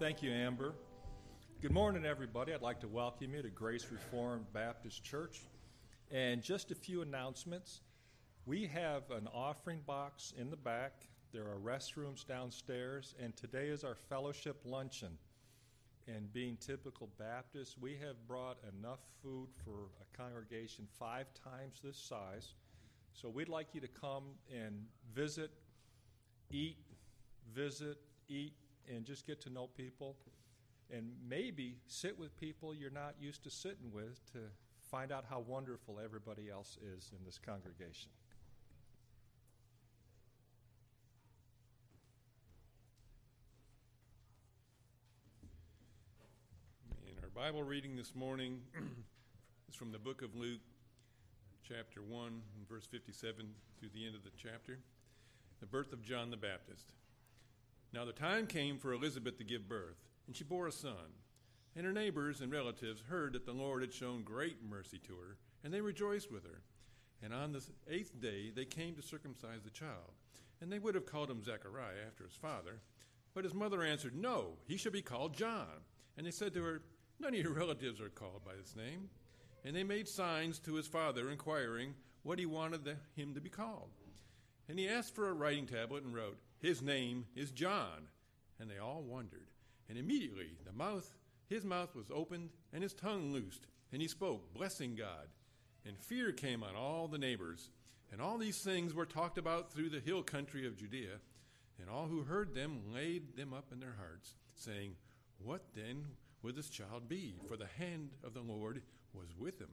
Thank you, Amber. Good morning, everybody. I'd like to welcome you to Grace Reformed Baptist Church. And just a few announcements. We have an offering box in the back, there are restrooms downstairs, and today is our fellowship luncheon. And being typical Baptists, we have brought enough food for a congregation five times this size. So we'd like you to come and visit, eat, visit, eat, and just get to know people. And maybe sit with people you're not used to sitting with to find out how wonderful everybody else is in this congregation. And our Bible reading this morning is from the book of Luke, chapter 1, verse 57 through the end of the chapter. The birth of John the Baptist. Now the time came for Elizabeth to give birth, and she bore a son. And her neighbors and relatives heard that the Lord had shown great mercy to her, and they rejoiced with her. And on the eighth day they came to circumcise the child. And they would have called him Zechariah after his father. But his mother answered, No, he shall be called John. And they said to her, None of your relatives are called by this name. And they made signs to his father, inquiring what he wanted the, him to be called. And he asked for a writing tablet and wrote, His name is John. And they all wondered. And immediately the mouth, his mouth was opened and his tongue loosed, and he spoke, blessing God. And fear came on all the neighbors. And all these things were talked about through the hill country of Judea. And all who heard them laid them up in their hearts, saying, What then will this child be? For the hand of the Lord was with him.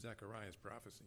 Zechariah's prophecy.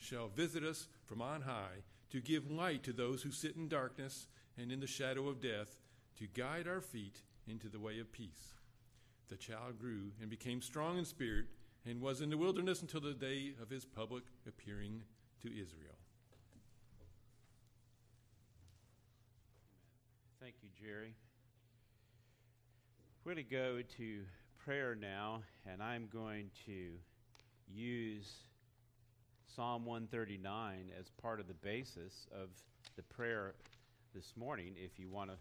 shall visit us from on high to give light to those who sit in darkness and in the shadow of death, to guide our feet into the way of peace. The child grew and became strong in spirit and was in the wilderness until the day of his public appearing to Israel. Thank you, Jerry. We're going to go to prayer now, and I'm going to use Psalm 139 as part of the basis of the prayer this morning if you want to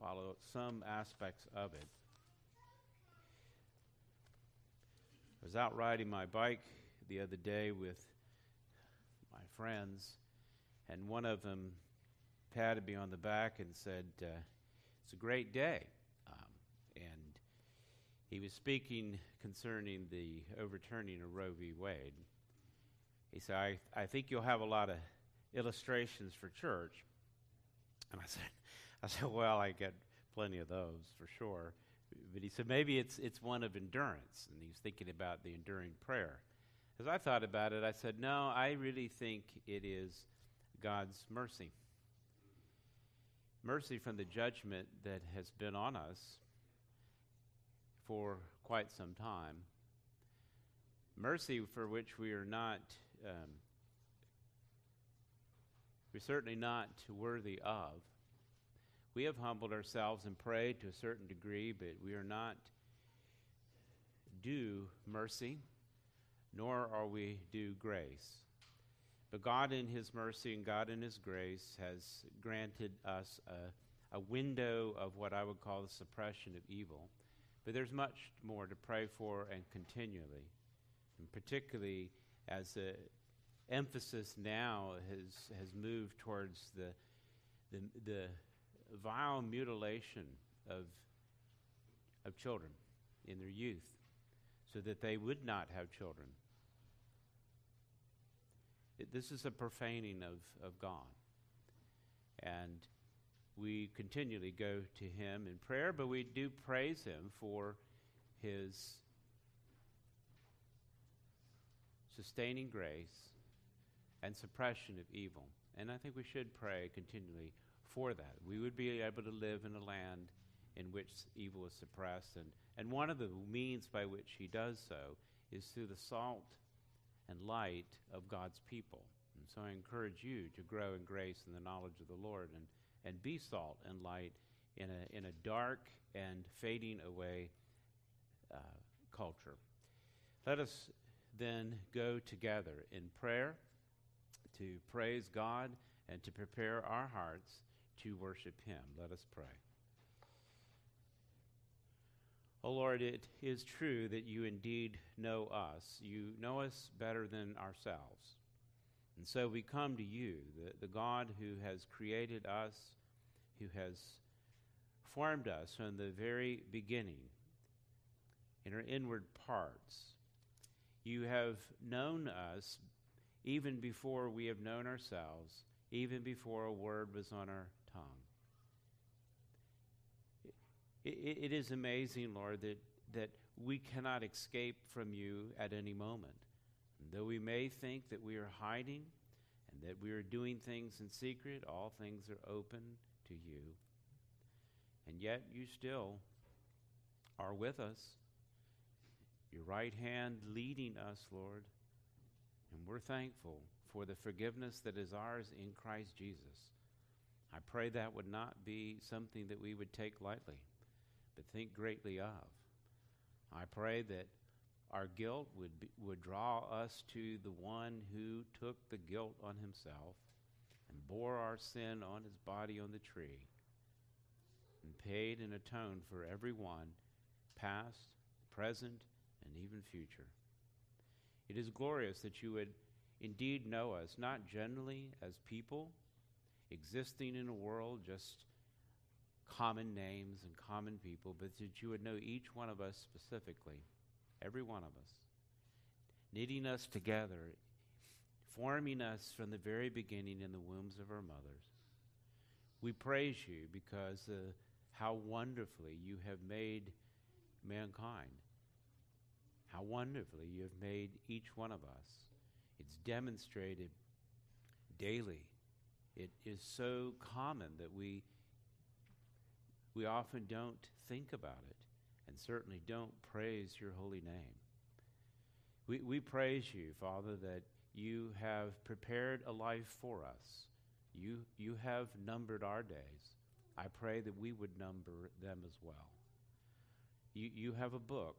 follow some aspects of it. I was out riding my bike the other day with my friends, and one of them patted me on the back and said, uh, It's a great day. Um, and he was speaking concerning the overturning of Roe v. Wade. He said, I, I think you'll have a lot of illustrations for church. And I said, I said, well, I get plenty of those for sure. But he said, maybe it's, it's one of endurance. And he was thinking about the enduring prayer. As I thought about it, I said, no, I really think it is God's mercy. Mercy from the judgment that has been on us for quite some time. Mercy for which we are not um, we're certainly not worthy of. We have humbled ourselves and prayed to a certain degree, but we are not due mercy, nor are we due grace. But God, in His mercy and God, in His grace, has granted us a, a window of what I would call the suppression of evil. But there's much more to pray for and continually, and particularly as the emphasis now has has moved towards the the, the vile mutilation of of children in their youth. so that they would not have children. It, this is a profaning of, of God. And we continually go to Him in prayer, but we do praise Him for His sustaining grace and suppression of evil. And I think we should pray continually for that. We would be able to live in a land in which evil is suppressed. And, and one of the means by which he does so is through the salt and light of God's people. And so I encourage you to grow in grace and the knowledge of the Lord and, and be salt and light in a, in a dark and fading away uh, culture. Let us then go together in prayer to praise God and to prepare our hearts to worship Him. Let us pray. O oh Lord, it is true that you indeed know us. You know us better than ourselves. And so we come to you, the, the God who has created us, who has formed us from the very beginning in our inward parts. You have known us even before we have known ourselves, even before a word was on our tongue. It, it is amazing, Lord, that, that we cannot escape from you at any moment. And though we may think that we are hiding and that we are doing things in secret, all things are open to you. And yet you still are with us, your right hand leading us, Lord. And we're thankful for the forgiveness that is ours in Christ Jesus. I pray that would not be something that we would take lightly, but think greatly of. I pray that our guilt would, be, would draw us to the one who took the guilt on himself and bore our sin on his body on the tree and paid and atoned for every one, past, present, and even future. It is glorious that you would indeed know us, not generally as people existing in a world just common names and common people, but that you would know each one of us specifically, every one of us, knitting us together, forming us from the very beginning in the wombs of our mothers. We praise you because uh, how wonderfully you have made mankind. How wonderfully you have made each one of us. It's demonstrated daily. It is so common that we we often don't think about it and certainly don't praise your holy name. We, we praise you, Father, that you have prepared a life for us. You, you have numbered our days. I pray that we would number them as well. You, you have a book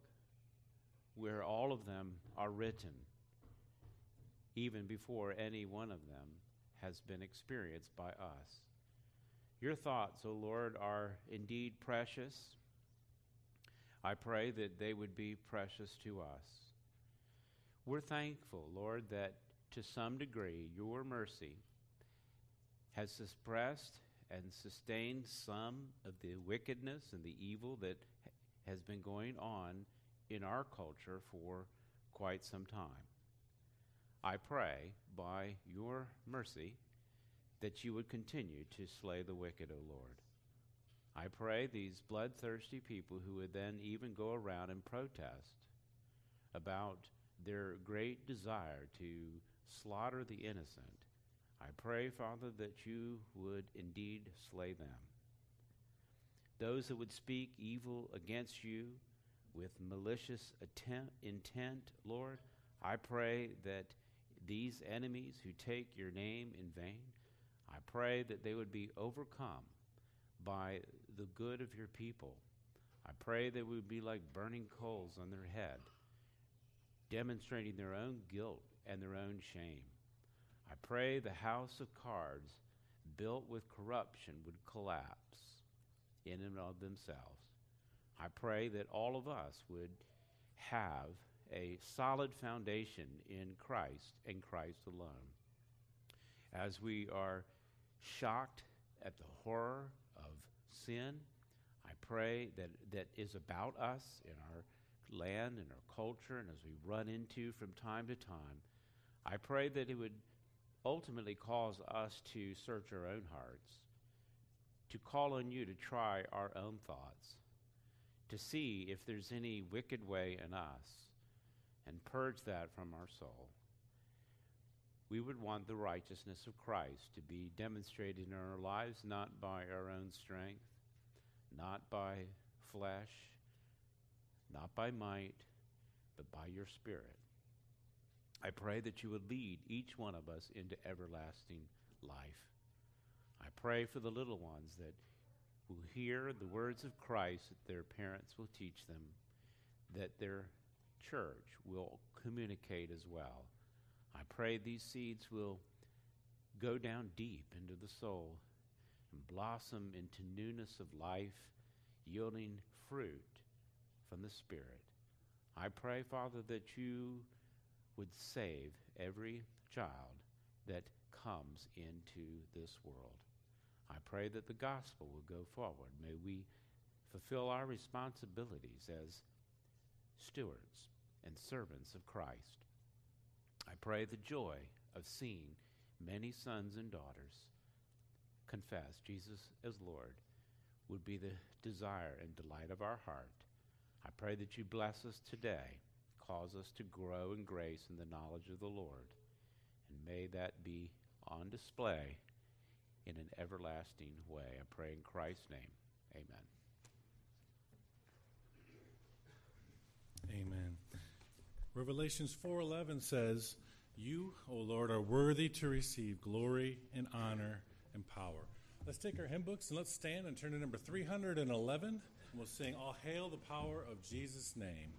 where all of them are written, even before any one of them has been experienced by us. Your thoughts, O oh Lord, are indeed precious. I pray that they would be precious to us. We're thankful, Lord, that to some degree your mercy has suppressed and sustained some of the wickedness and the evil that has been going on in our culture for quite some time. I pray by your mercy that you would continue to slay the wicked, O Lord. I pray these bloodthirsty people who would then even go around and protest about their great desire to slaughter the innocent. I pray, Father, that you would indeed slay them. Those that would speak evil against you, with malicious attempt, intent, Lord, I pray that these enemies who take your name in vain, I pray that they would be overcome by the good of your people. I pray they would be like burning coals on their head, demonstrating their own guilt and their own shame. I pray the house of cards built with corruption would collapse in and of themselves. I pray that all of us would have a solid foundation in Christ and Christ alone. As we are shocked at the horror of sin, I pray that that is about us in our land and our culture and as we run into from time to time, I pray that it would ultimately cause us to search our own hearts, to call on you to try our own thoughts, to see if there's any wicked way in us, and purge that from our soul. We would want the righteousness of Christ to be demonstrated in our lives not by our own strength, not by flesh, not by might, but by your Spirit. I pray that you would lead each one of us into everlasting life. I pray for the little ones that will hear the words of Christ that their parents will teach them, that their church will communicate as well. I pray these seeds will go down deep into the soul and blossom into newness of life, yielding fruit from the Spirit. I pray, Father, that you would save every child that comes into this world. I pray that the gospel will go forward. May we fulfill our responsibilities as stewards and servants of Christ. I pray the joy of seeing many sons and daughters confess Jesus as Lord would be the desire and delight of our heart. I pray that you bless us today, cause us to grow in grace and the knowledge of the Lord, and may that be on display in an everlasting way. I pray in Christ's name. Amen. Amen. Revelations 4:11 says, "You, O Lord, are worthy to receive glory and honor and power." Let's take our hymn books and let's stand and turn to number 311 and we'll sing All Hail the Power of Jesus' Name.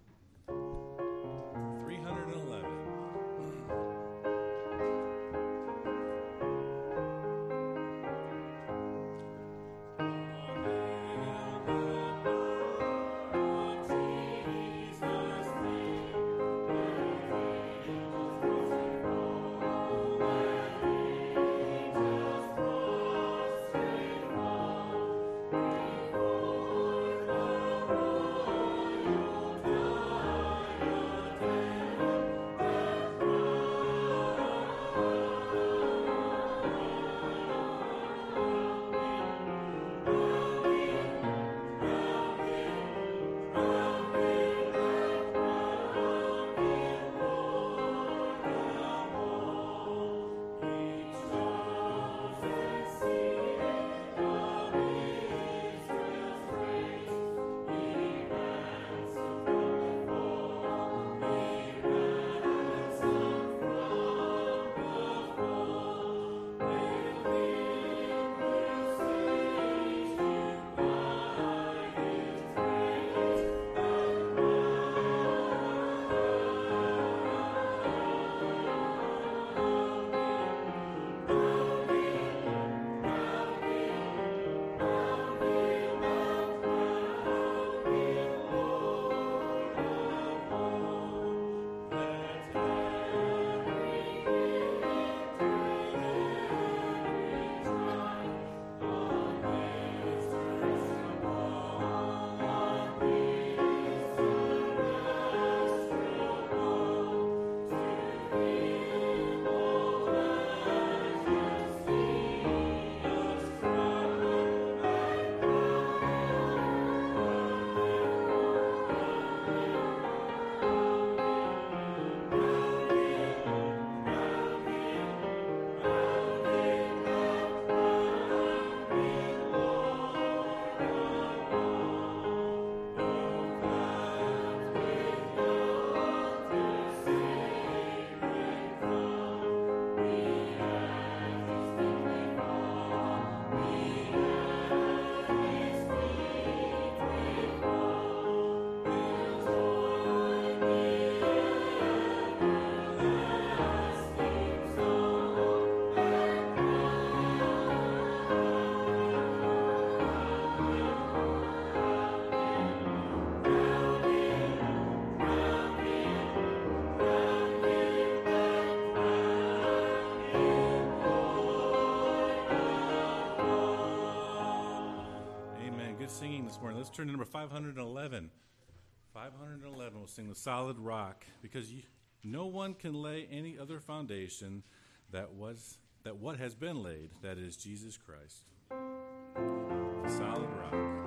morning. Let's turn to number 511. 511, we'll sing the solid rock because you, no one can lay any other foundation that was that what has been laid, that is Jesus Christ. The solid rock.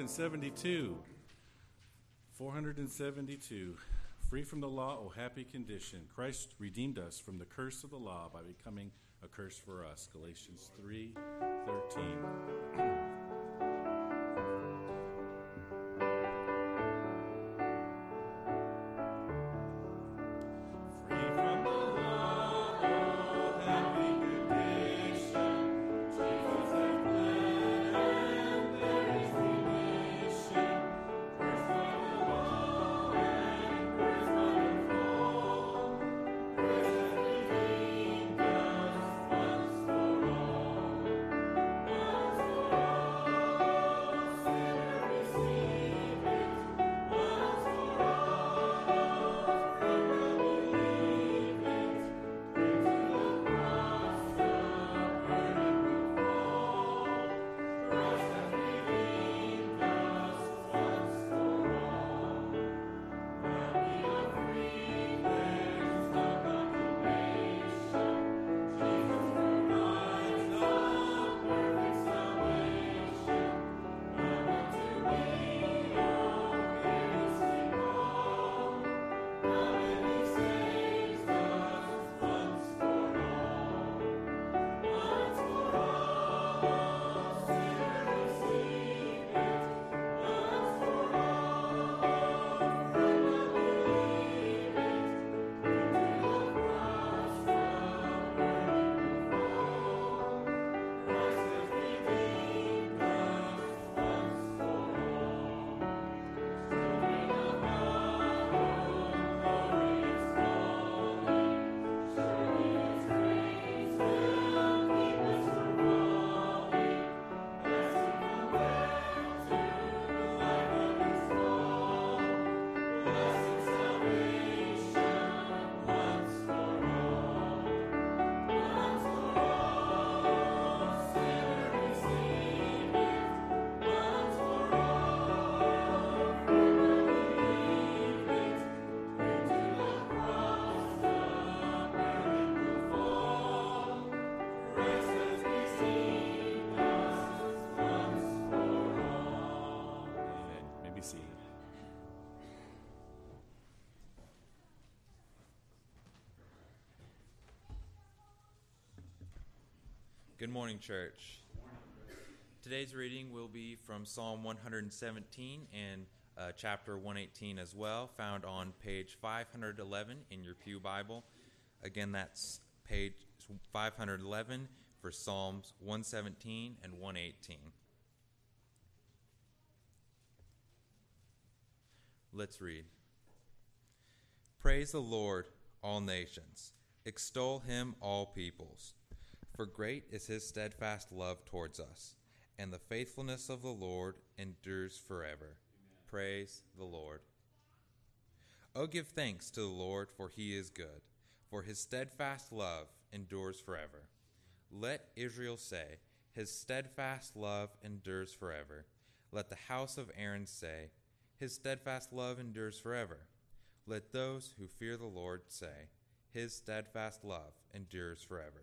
472. 472. Free from the law, O happy condition. Christ redeemed us from the curse of the law by becoming a curse for us. Galatians 3 13. Good morning, church. Today's reading will be from Psalm 117 and uh, chapter 118 as well, found on page 511 in your Pew Bible. Again, that's page 511 for Psalms 117 and 118. Let's read. Praise the Lord, all nations. Extol him, all peoples. For great is his steadfast love towards us, and the faithfulness of the Lord endures forever. Amen. Praise the Lord. Oh, give thanks to the Lord, for he is good, for his steadfast love endures forever. Let Israel say, His steadfast love endures forever. Let the house of Aaron say, His steadfast love endures forever. Let those who fear the Lord say, His steadfast love endures forever.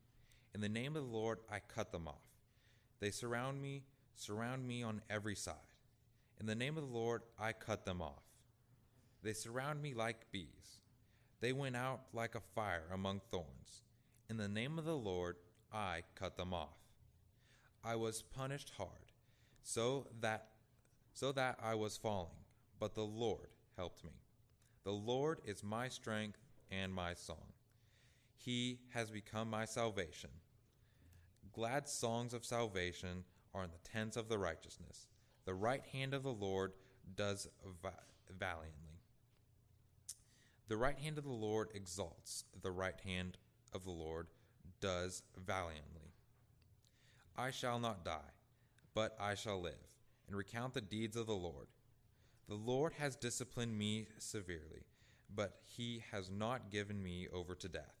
In the name of the Lord, I cut them off. They surround me, surround me on every side. In the name of the Lord, I cut them off. They surround me like bees. They went out like a fire among thorns. In the name of the Lord, I cut them off. I was punished hard, so that so that I was falling, but the Lord helped me. The Lord is my strength and my song. He has become my salvation. Glad songs of salvation are in the tents of the righteousness. The right hand of the Lord does va- valiantly. The right hand of the Lord exalts, the right hand of the Lord does valiantly. I shall not die, but I shall live, and recount the deeds of the Lord. The Lord has disciplined me severely, but he has not given me over to death.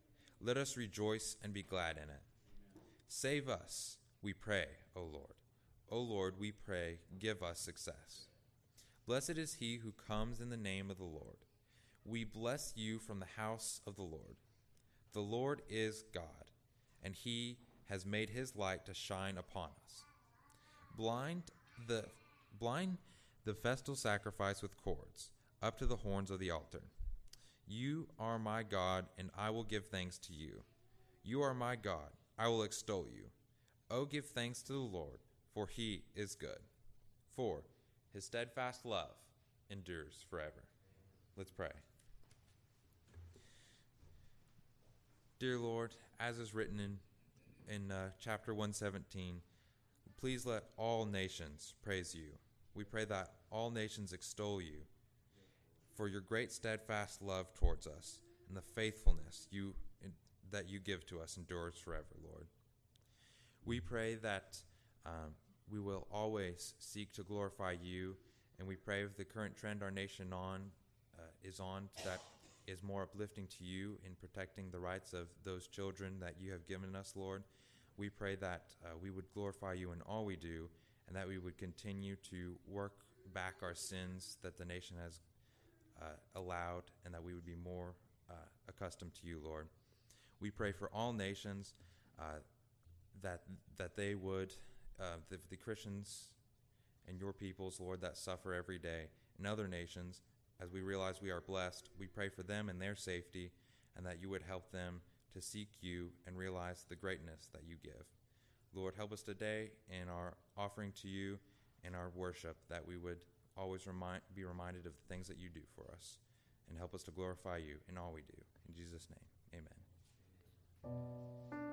Let us rejoice and be glad in it. Save us, we pray, O Lord. O Lord, we pray, give us success. Blessed is he who comes in the name of the Lord. We bless you from the house of the Lord. The Lord is God, and he has made his light to shine upon us. Blind the blind the festal sacrifice with cords up to the horns of the altar. You are my God, and I will give thanks to you. You are my God, I will extol you. Oh, give thanks to the Lord, for he is good. For his steadfast love endures forever. Let's pray. Dear Lord, as is written in, in uh, chapter 117, please let all nations praise you. We pray that all nations extol you for your great steadfast love towards us and the faithfulness you in, that you give to us endures forever, Lord. We pray that um, we will always seek to glorify you, and we pray if the current trend our nation on uh, is on that is more uplifting to you in protecting the rights of those children that you have given us, Lord. We pray that uh, we would glorify you in all we do and that we would continue to work back our sins that the nation has uh, allowed and that we would be more uh, accustomed to you, Lord. We pray for all nations uh, that, that they would, uh, the, the Christians and your peoples, Lord, that suffer every day, and other nations, as we realize we are blessed, we pray for them and their safety and that you would help them to seek you and realize the greatness that you give. Lord, help us today in our offering to you and our worship that we would always remind, be reminded of the things that you do for us and help us to glorify you in all we do. In Jesus' name, amen.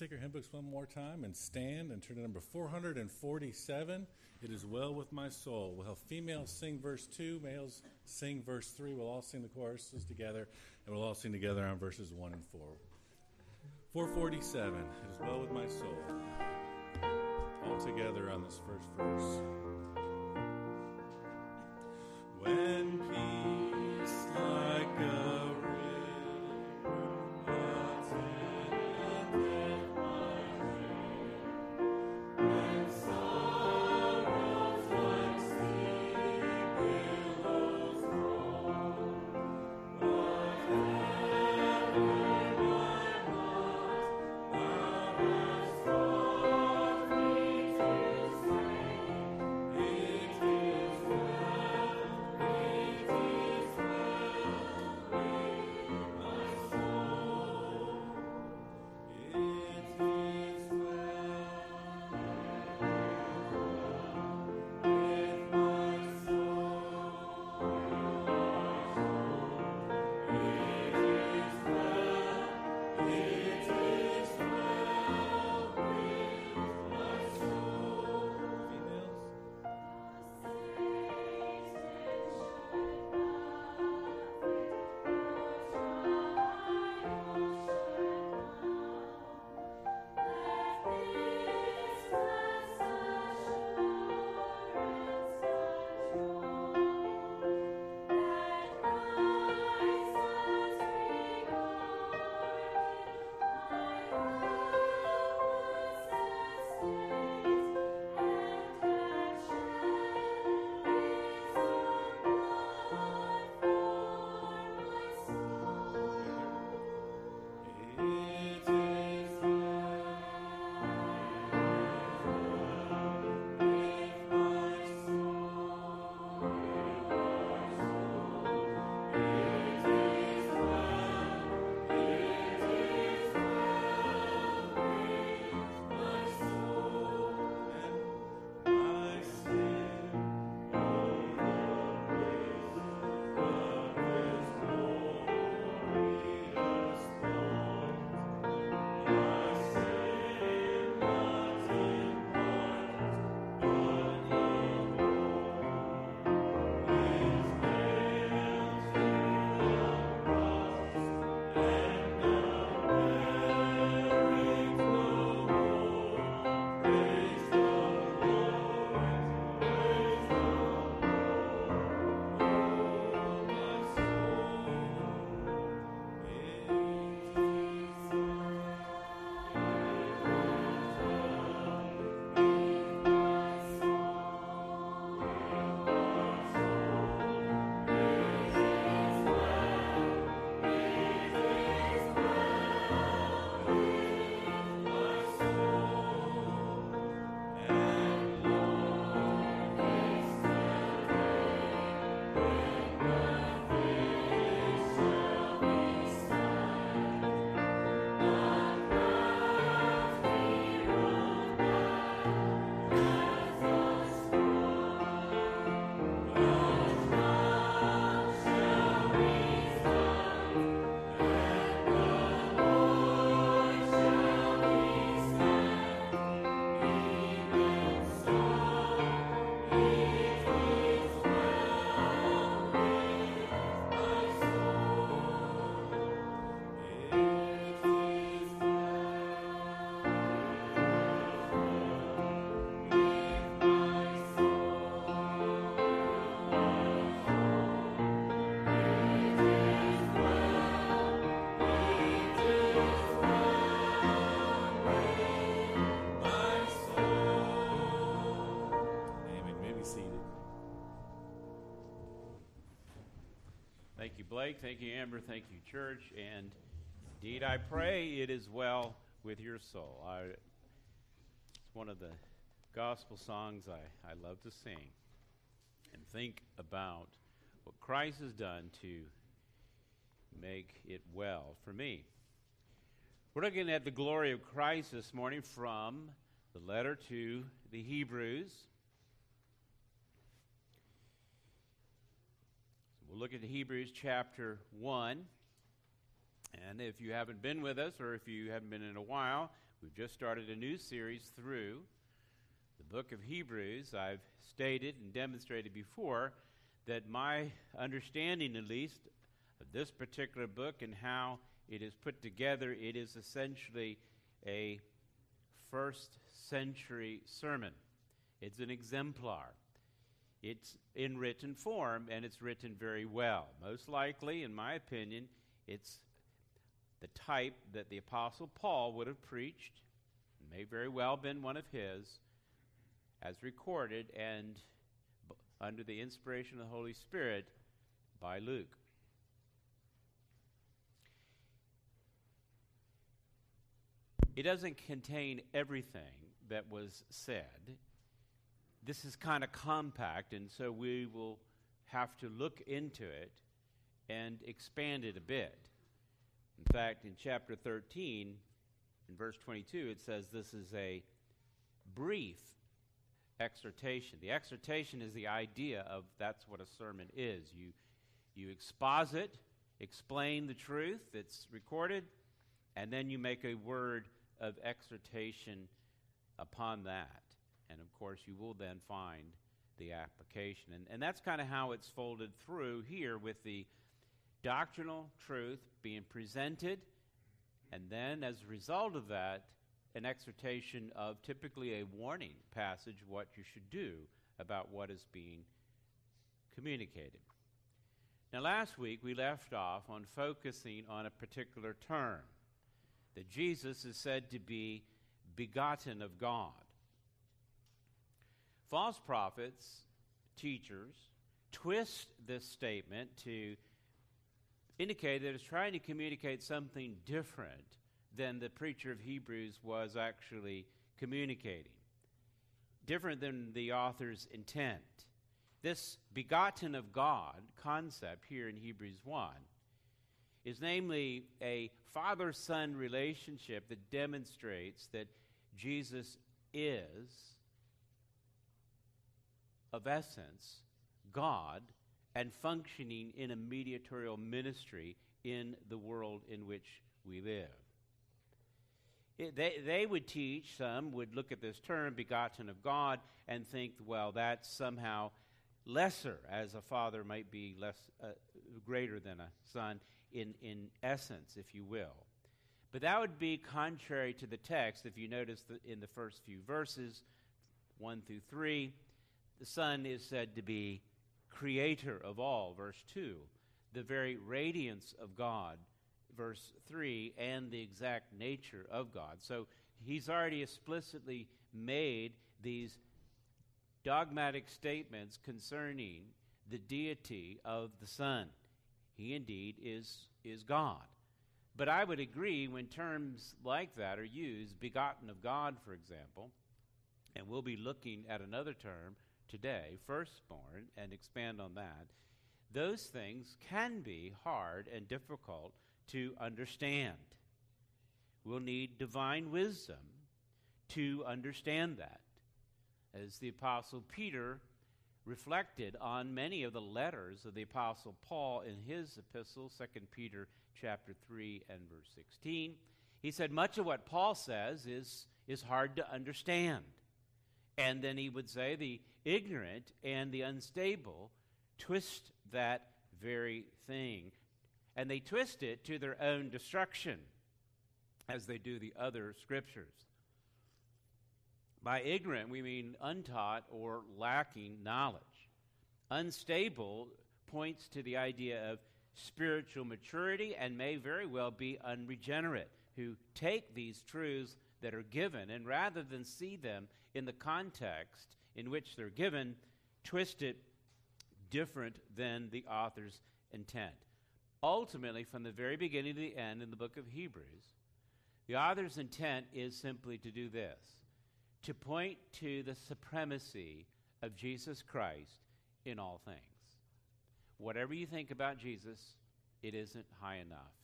Take our hymn books one more time and stand and turn to number 447. It is well with my soul. We'll have females sing verse 2, males sing verse 3. We'll all sing the choruses together, and we'll all sing together on verses 1 and 4. 447. It is well with my soul. All together on this first verse. Blake. Thank you, Amber. Thank you, church. And indeed, I pray it is well with your soul. I, it's one of the gospel songs I, I love to sing and think about what Christ has done to make it well for me. We're looking at the glory of Christ this morning from the letter to the Hebrews. We'll look at Hebrews chapter 1. And if you haven't been with us, or if you haven't been in a while, We've just started a new series through the book of Hebrews. I've stated and demonstrated before that my understanding, at least, of this particular book and how it is put together, it is essentially a first century sermon. It's an exemplar. It's in written form and it's written very well. Most likely, in my opinion, it's the type that the Apostle Paul would have preached, it may very well have been one of his, as recorded and b- under the inspiration of the Holy Spirit by Luke. It doesn't contain everything that was said. This is kind of compact, and so we will have to look into it and expand it a bit. In fact, in chapter 13, in verse 22, it says this is a brief exhortation. The exhortation is the idea of that's what a sermon is. You, you exposit, explain the truth that's recorded, and then you make a word of exhortation upon that. And of course, you will then find the application. And, and that's kind of how it's folded through here with the doctrinal truth being presented, and then as a result of that, an exhortation of typically a warning passage, what you should do about what is being communicated. Now, last week we left off on focusing on a particular term that Jesus is said to be begotten of God. False prophets, teachers, twist this statement to indicate that it's trying to communicate something different than the preacher of Hebrews was actually communicating, different than the author's intent. This begotten of God concept here in Hebrews 1 is namely a father son relationship that demonstrates that Jesus is, of essence, God and functioning in a mediatorial ministry in the world in which we live. It, they, they would teach, some would look at this term, begotten of God, and think, well, that's somehow lesser, as a father might be less, uh, greater than a son in, in essence, if you will. But that would be contrary to the text. If you notice the, in the first few verses, 1 through 3, the Son is said to be creator of all, verse 2, the very radiance of God, verse 3, and the exact nature of God. So he's already explicitly made these dogmatic statements concerning the deity of the Son. He indeed is, is God. But I would agree when terms like that are used, begotten of God, for example, and we'll be looking at another term today, firstborn, and expand on that, those things can be hard and difficult to understand. We'll need divine wisdom to understand that. As the Apostle Peter reflected on many of the letters of the Apostle Paul in his epistle, 2 Peter chapter 3 and verse 16, he said, Much of what Paul says is, is hard to understand. And then he would say, The ignorant and the unstable twist that very thing. And they twist it to their own destruction, as they do the other scriptures. By ignorant, we mean untaught or lacking knowledge. Unstable points to the idea of spiritual maturity and may very well be unregenerate, who take these truths that are given and rather than see them in the context in which they're given, twist it different than the author's intent. Ultimately, from the very beginning to the end in the book of Hebrews, the author's intent is simply to do this to point to the supremacy of Jesus Christ in all things. Whatever you think about Jesus, it isn't high enough.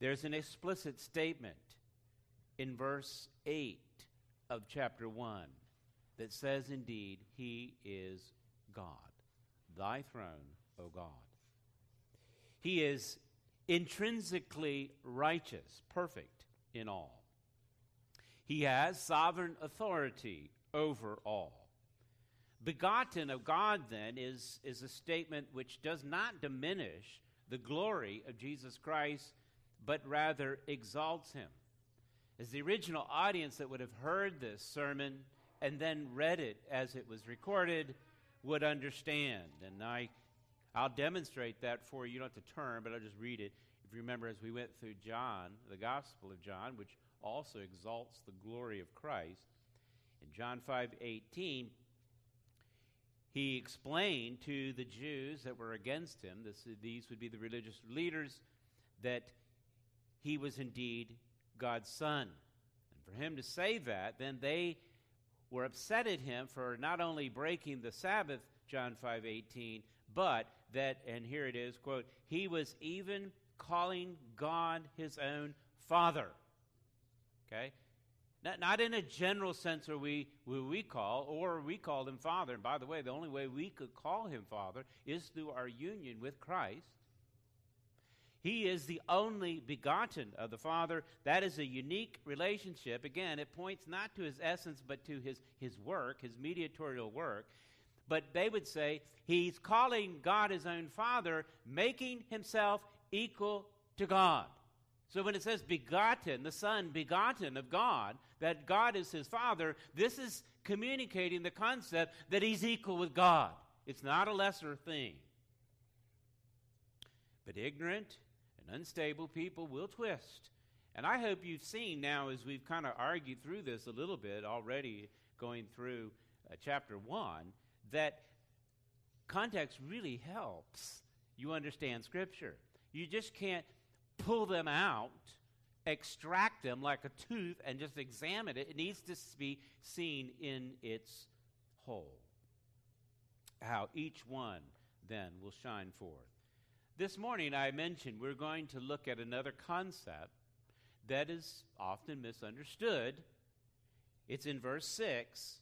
There's an explicit statement in verse 8 of chapter 1 that says, indeed, He is God. Thy throne, O God. He is intrinsically righteous, perfect in all. He has sovereign authority over all. Begotten of God, then, is, is a statement which does not diminish the glory of Jesus Christ, but rather exalts him. As the original audience that would have heard this sermon and then read it as it was recorded would understand. And I, I'll demonstrate that for you. You don't have to turn, but I'll just read it. If you remember, as we went through John, the Gospel of John, which also exalts the glory of Christ, in John 5 18, he explained to the Jews that were against him, this, these would be the religious leaders, that he was indeed God's son. And for him to say that, then they were upset at him for not only breaking the Sabbath, John 5 18, but that, and here it is, quote, he was even calling God his own Father. Okay? Not, not in a general sense where we, where we call, or we call him Father. And by the way, the only way we could call him Father is through our union with Christ. He is the only begotten of the Father. That is a unique relationship. Again, it points not to his essence, but to his, his work, his mediatorial work. But they would say he's calling God his own Father, making himself equal to God. So when it says begotten, the Son begotten of God, that God is his Father, this is communicating the concept that he's equal with God. It's not a lesser thing. But ignorant and unstable people will twist. And I hope you've seen now, as we've kind of argued through this a little bit already, going through uh, chapter 1, that context really helps you understand Scripture. You just can't pull them out, extract them like a tooth, and just examine it. It needs to be seen in its whole. How each one then will shine forth. This morning, I mentioned we're going to look at another concept that is often misunderstood. It's in verse 6.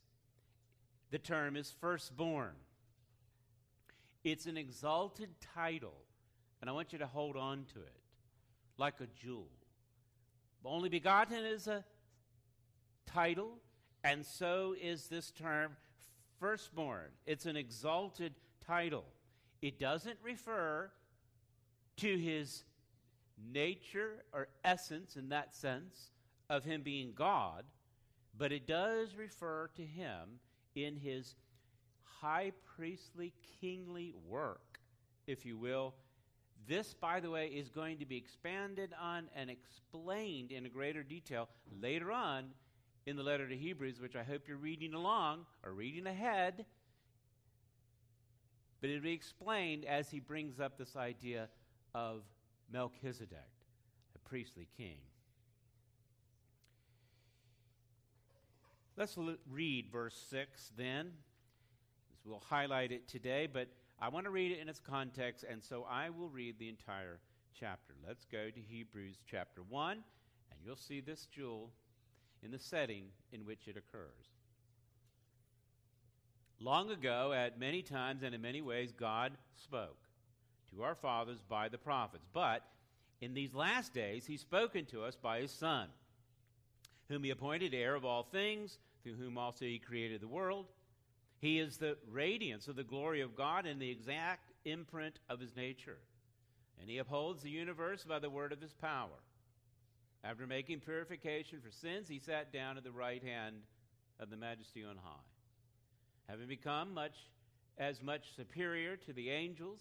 The term is firstborn. It's an exalted title, and I want you to hold on to it like a jewel. Only begotten is a title, and so is this term firstborn. It's an exalted title. It doesn't refer to his nature or essence in that sense of him being God, but it does refer to him in his high priestly kingly work, if you will, this, by the way, is going to be expanded on and explained in greater detail later on in the letter to Hebrews, which I hope you're reading along or reading ahead. But it'll be explained as he brings up this idea of Melchizedek, a priestly king. Let's l- read verse 6 then. We'll highlight it today, but I want to read it in its context, and so I will read the entire chapter. Let's go to Hebrews chapter 1, and you'll see this jewel in the setting in which it occurs. Long ago, at many times and in many ways, God spoke our fathers by the prophets. But in these last days, He's spoken to us by His Son, whom He appointed heir of all things, through whom also He created the world. He is the radiance of the glory of God and the exact imprint of his nature. And he upholds the universe by the word of his power. After making purification for sins, he sat down at the right hand of the majesty on high. Having become much as much superior to the angels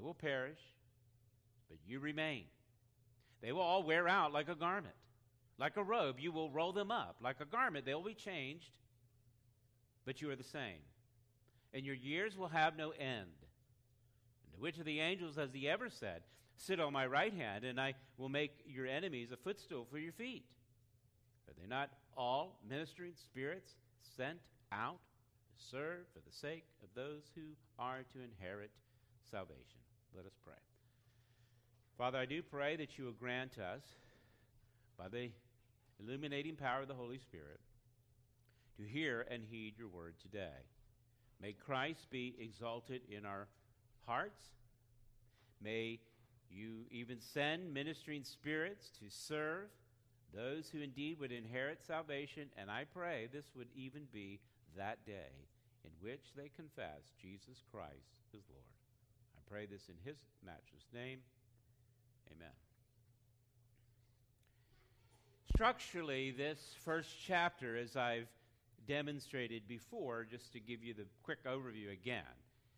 They will perish, but you remain. They will all wear out like a garment. Like a robe, you will roll them up. Like a garment, they will be changed, but you are the same. And your years will have no end. And to which of the angels has he ever said, Sit on my right hand, and I will make your enemies a footstool for your feet? Are they not all ministering spirits sent out to serve for the sake of those who are to inherit salvation? Let us pray. Father, I do pray that you will grant us, by the illuminating power of the Holy Spirit, to hear and heed your word today. May Christ be exalted in our hearts. May you even send ministering spirits to serve those who indeed would inherit salvation, and I pray this would even be that day in which they confess Jesus Christ is Lord. Pray this in his matchless name. Amen. Structurally, this first chapter, as I've demonstrated before, just to give you the quick overview again,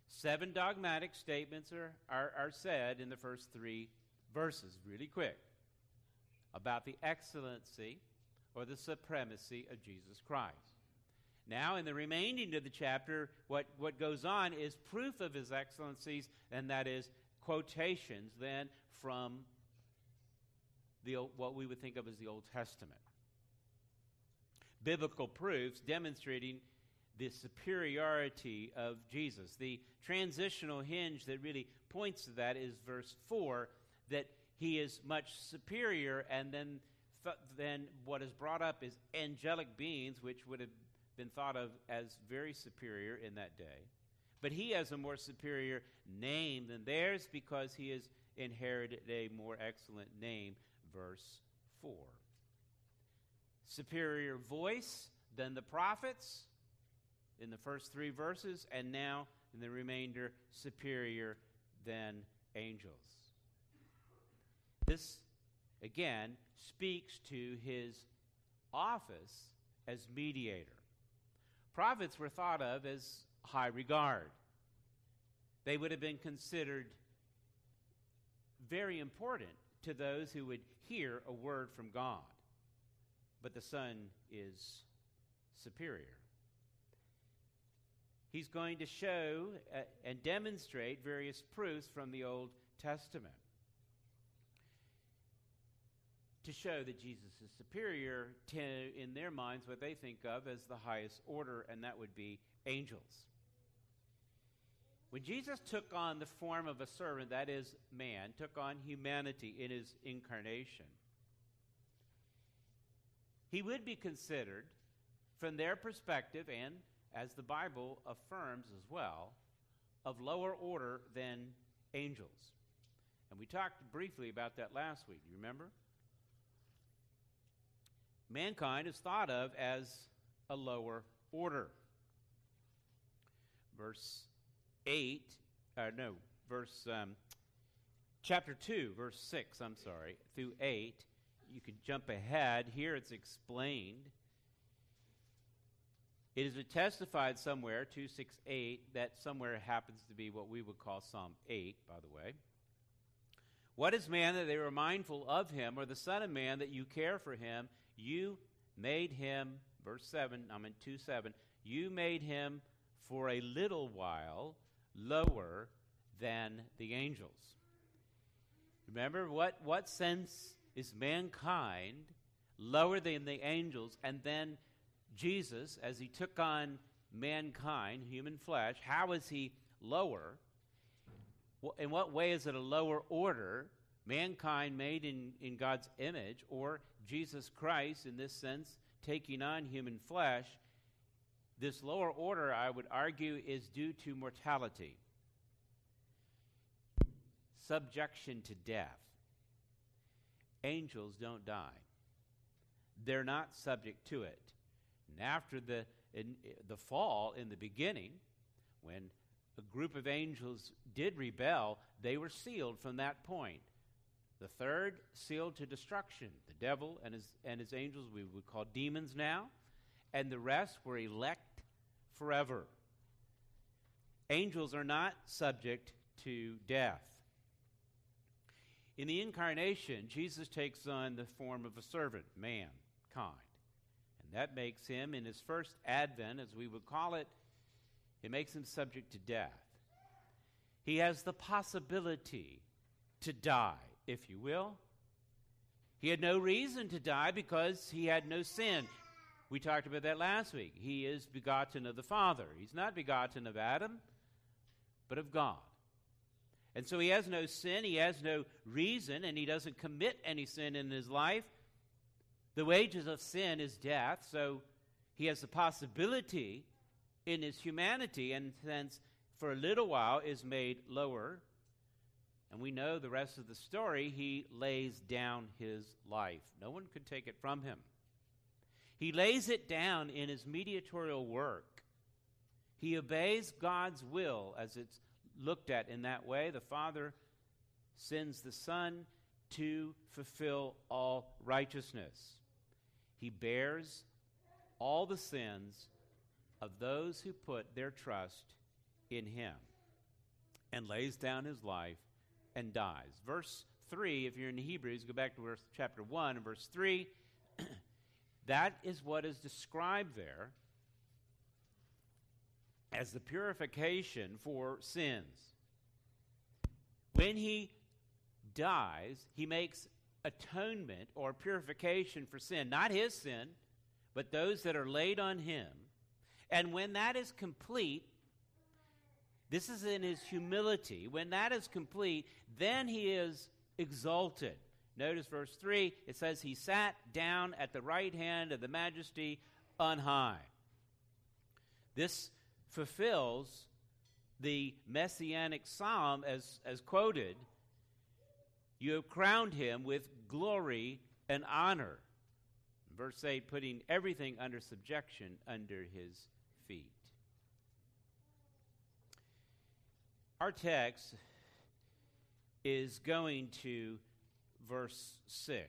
seven dogmatic statements are, are, are said in the first three verses, really quick, about the excellency or the supremacy of Jesus Christ. Now, in the remaining of the chapter, what, what goes on is proof of his excellencies, and that is quotations then from the, what we would think of as the Old Testament. Biblical proofs demonstrating the superiority of Jesus. The transitional hinge that really points to that is verse 4 that he is much superior, and then, then what is brought up is angelic beings, which would have been thought of as very superior in that day. But he has a more superior name than theirs because he has inherited a more excellent name verse 4. Superior voice than the prophets in the first three verses, and now in the remainder, superior than angels. This, again, speaks to his office as mediator. Prophets were thought of as high regard. They would have been considered very important to those who would hear a word from God. But the Son is superior. He's going to show uh, and demonstrate various proofs from the Old Testament to show that Jesus is superior to, in their minds, what they think of as the highest order, and that would be angels. When Jesus took on the form of a servant, that is, man, took on humanity in his incarnation, he would be considered, from their perspective, and as the Bible affirms as well, of lower order than angels. And we talked briefly about that last week. You remember? Mankind is thought of as a lower order. Verse 8, uh, no, verse, um, chapter 2, verse 6, I'm sorry, through 8. You can jump ahead. Here it's explained. It is testified somewhere, 268, that somewhere happens to be what we would call Psalm 8, by the way. What is man that they were mindful of him, or the Son of Man that you care for him? You made him, verse 7, I'm in 2 7, you made him for a little while lower than the angels. Remember, what, what sense is mankind lower than the angels? And then Jesus, as he took on mankind, human flesh, how is he lower? In what way is it a lower order? Mankind made in, in God's image, or Jesus Christ, in this sense, taking on human flesh, this lower order, I would argue, is due to mortality, subjection to death. Angels don't die, they're not subject to it. And after the, in, the fall in the beginning, when a group of angels did rebel, they were sealed from that point. The third sealed to destruction, the devil and his, and his angels, we would call demons now, and the rest were elect forever. Angels are not subject to death. In the incarnation, Jesus takes on the form of a servant, mankind. And that makes him, in his first advent, as we would call it, it makes him subject to death. He has the possibility to die, if you will. He had no reason to die because he had no sin. We talked about that last week. He is begotten of the Father. He's not begotten of Adam, but of God. And so he has no sin, he has no reason, and he doesn't commit any sin in his life. The wages of sin is death, so he has the possibility in his humanity, and since for a little while is made lower, and we know the rest of the story, he lays down his life. No one could take it from him. He lays it down in his mediatorial work. He obeys God's will as it's looked at in that way. The Father sends the Son to fulfill all righteousness. He bears all the sins of those who put their trust in Him and lays down His life and dies. Verse 3, if you're in Hebrews, go back to verse, chapter 1 and verse 3. that is what is described there as the purification for sins. When he dies, he makes atonement or purification for sin, not his sin, but those that are laid on him. And when that is complete, this is in his humility. When that is complete, then he is exalted. Notice verse 3, it says, He sat down at the right hand of the majesty on high. This fulfills the messianic psalm as, as quoted You have crowned him with glory and honor. Verse 8, putting everything under subjection under his feet. Our text is going to verse 6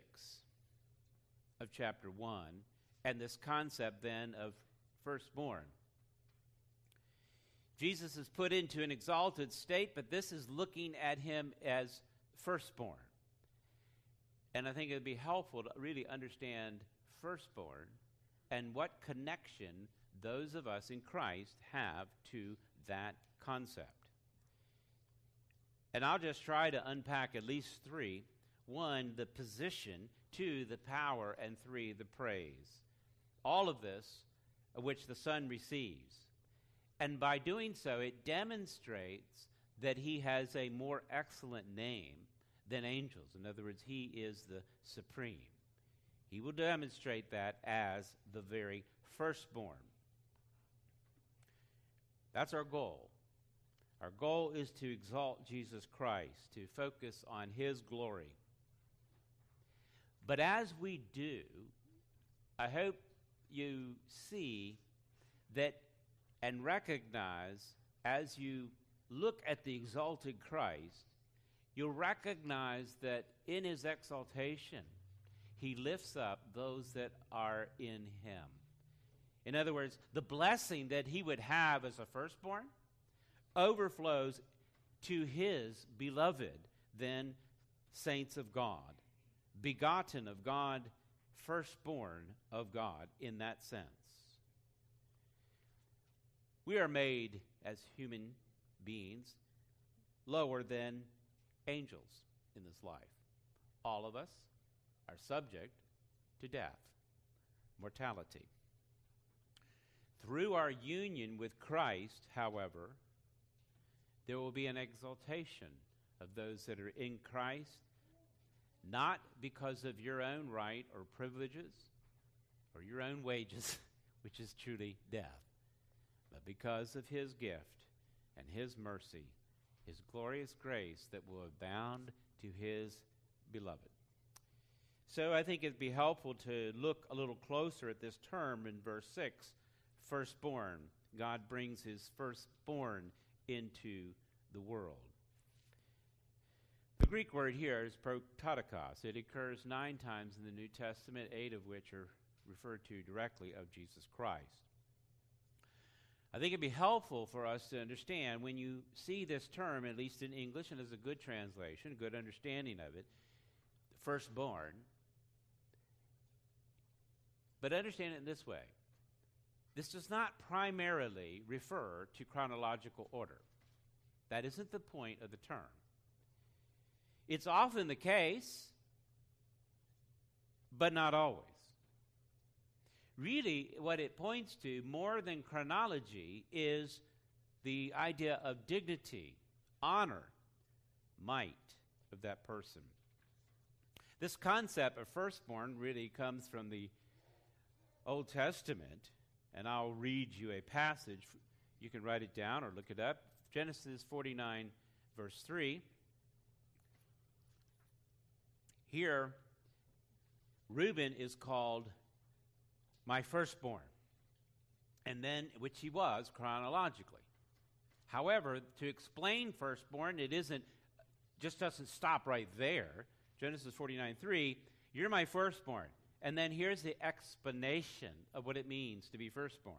of chapter 1 and this concept then of firstborn. Jesus is put into an exalted state, but this is looking at him as firstborn. And I think it would be helpful to really understand firstborn and what connection those of us in Christ have to that concept. And I'll just try to unpack at least three. One, the position, two, the power, and three, the praise. All of this, uh, which the Son receives. And by doing so, it demonstrates that he has a more excellent name than angels. In other words, he is the supreme. He will demonstrate that as the very firstborn. That's our goal. Our goal is to exalt Jesus Christ, to focus on his glory. But as we do, I hope you see that and recognize as you look at the exalted Christ, you'll recognize that in his exaltation, he lifts up those that are in him. In other words, the blessing that he would have as a firstborn overflows to his beloved, then saints of God, begotten of God, firstborn of God in that sense. We are made as human beings lower than angels in this life. All of us are subject to death, mortality. Through our union with Christ, however, there will be an exaltation of those that are in Christ, not because of your own right or privileges or your own wages, which is truly death but because of his gift and his mercy, his glorious grace that will abound to his beloved. So I think it'd be helpful to look a little closer at this term in verse 6 firstborn. God brings his firstborn into the world. The Greek word here is prototokos. It occurs nine times in the New Testament, eight of which are referred to directly of Jesus Christ. I think it'd be helpful for us to understand when you see this term, at least in English, and as a good translation, a good understanding of it, the firstborn. But understand it in this way this does not primarily refer to chronological order. That isn't the point of the term. It's often the case, but not always. Really, what it points to more than chronology is the idea of dignity, honor, might of that person. This concept of firstborn really comes from the Old Testament, and I'll read you a passage. You can write it down or look it up. Genesis 49, verse 3. Here, Reuben is called my firstborn, and then, which he was chronologically. However, to explain firstborn, it isn't, just doesn't stop right there. Genesis 49 3, you're my firstborn. And then here's the explanation of what it means to be firstborn.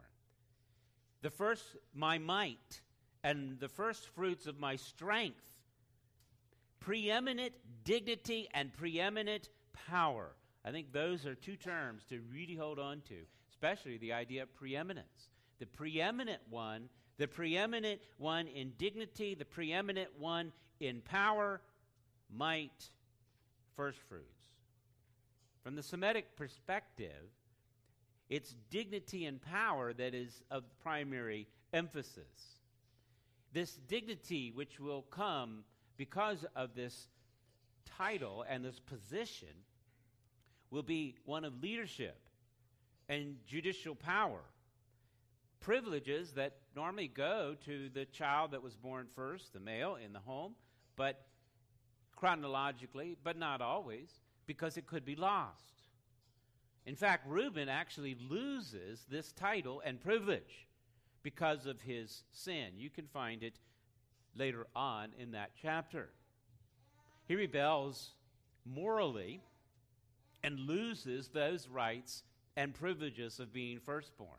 The first, my might, and the first fruits of my strength, preeminent dignity and preeminent power. I think those are two terms to really hold on to, especially the idea of preeminence. The preeminent one, the preeminent one in dignity, the preeminent one in power, might, first fruits. From the Semitic perspective, it's dignity and power that is of primary emphasis. This dignity, which will come because of this title and this position, will be one of leadership and judicial power. Privileges that normally go to the child that was born first, the male in the home, but chronologically, but not always, because it could be lost. In fact, Reuben actually loses this title and privilege because of his sin. You can find it later on in that chapter. He rebels morally and loses those rights and privileges of being firstborn.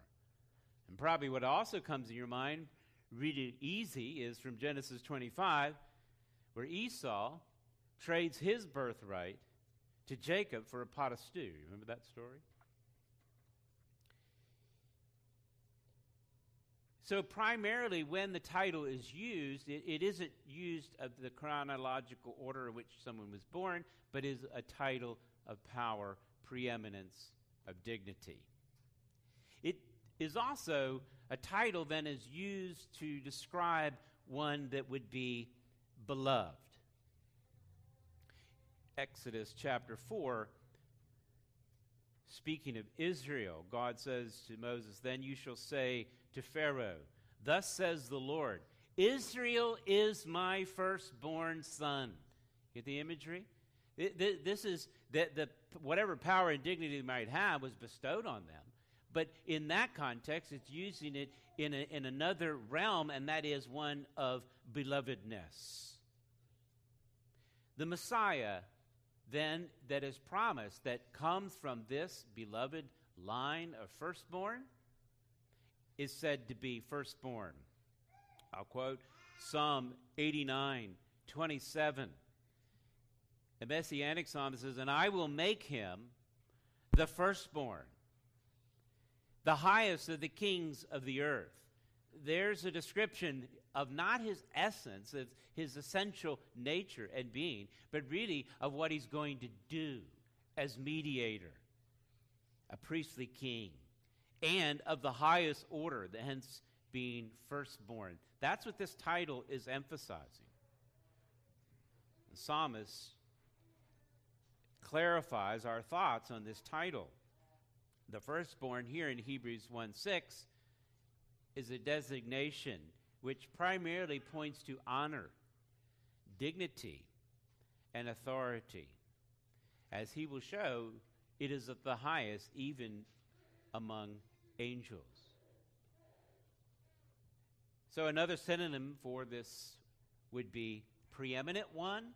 And probably what also comes in your mind, read it easy, is from Genesis 25, where Esau trades his birthright to Jacob for a pot of stew. Remember that story? So, primarily, when the title is used, it, it isn't used of the chronological order in which someone was born, but is a title of power, preeminence, of dignity. It is also a title then is used to describe one that would be beloved. Exodus chapter 4, speaking of Israel, God says to Moses, Then you shall say to Pharaoh, Thus says the Lord, Israel is my firstborn son. Get the imagery? This is that the whatever power and dignity they might have was bestowed on them. But in that context, it's using it in, a, in another realm, and that is one of belovedness. The Messiah, then, that is promised, that comes from this beloved line of firstborn, is said to be firstborn. I'll quote Psalm 89 27. The Messianic Psalm says, And I will make him the firstborn, the highest of the kings of the earth. There's a description of not his essence, of his essential nature and being, but really of what he's going to do as mediator, a priestly king, and of the highest order, hence being firstborn. That's what this title is emphasizing. The psalmist clarifies our thoughts on this title. The firstborn here in Hebrews 1 6 is a designation which primarily points to honor, dignity, and authority. As he will show, it is of the highest even among angels. So, another synonym for this would be preeminent one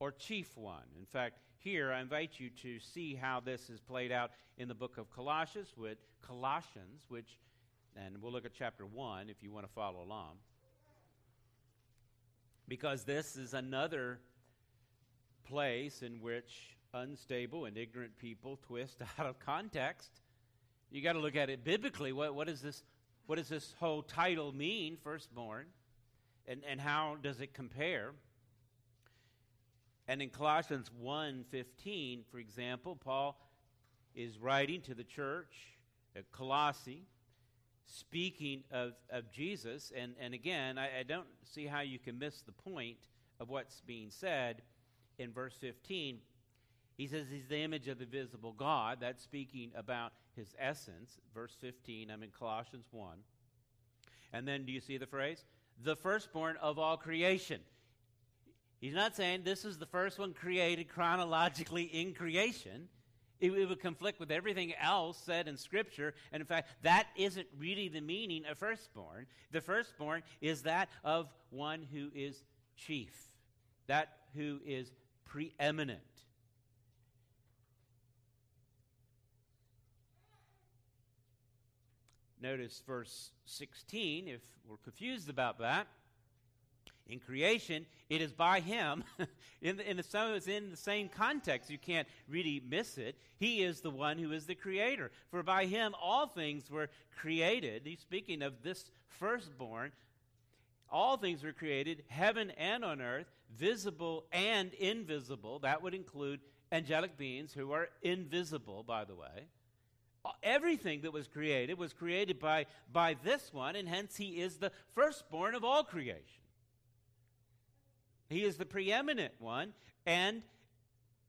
or chief one. In fact, here I invite you to see how this is played out in the book of Colossians, with Colossians, which, and we'll look at chapter 1 if you want to follow along. Because this is another place in which unstable and ignorant people twist out of context. You got to look at it biblically. What, what, is this, what does this whole title mean, firstborn? And, and how does it compare? And in Colossians 1:15, for example, Paul is writing to the church at Colossae, speaking of, of Jesus. And, and again, I, I don't see how you can miss the point of what's being said in verse 15. He says he's the image of the visible God. That's speaking about his essence. Verse 15, I'm in Colossians 1. And then do you see the phrase? The firstborn of all creation. He's not saying this is the first one created chronologically in creation. It, it, would conflict with everything else said in Scripture. And in fact, that isn't really the meaning of firstborn. The firstborn is that of one who is chief, that who is preeminent. Notice verse 16, if we're confused about that. In creation, it is by Him. in, the, in the, in the same context. You can't really miss it. He is the one who is the creator. For by Him all things were created. He's speaking of this firstborn. All things were created, heaven and on earth, visible and invisible. That would include angelic beings who are invisible, by the way. Everything that was created was created by, by this one, and hence he is the firstborn of all creation. He is the preeminent one, and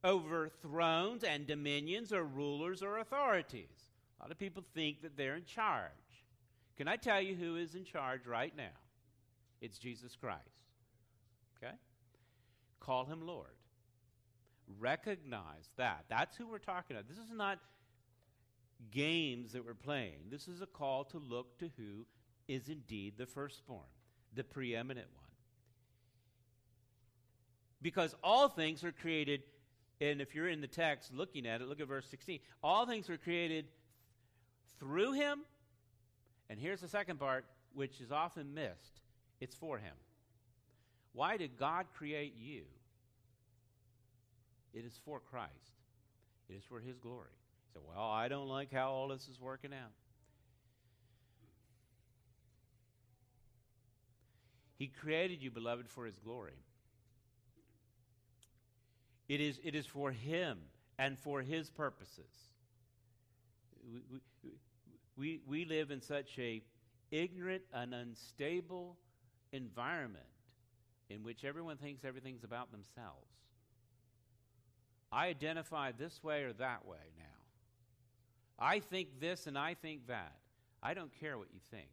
over thrones and dominions or rulers or authorities. A lot of people think that they're in charge. Can I tell you who is in charge right now? It's Jesus Christ. Okay? Call him Lord. Recognize that. That's who we're talking about. This is not games that we're playing. This is a call to look to who is indeed the firstborn, the preeminent one because all things are created and if you're in the text looking at it look at verse 16 all things were created through him and here's the second part which is often missed. It's for him. Why did god create you? It is for christ. It is for his glory. So well i don't like how all this is working out. He created you beloved for his glory it is, it is for Him and for His purposes. We, we, we live in such a ignorant and unstable environment in which everyone thinks everything's about themselves. I identify this way or that way now. I think this and I think that. I don't care what you think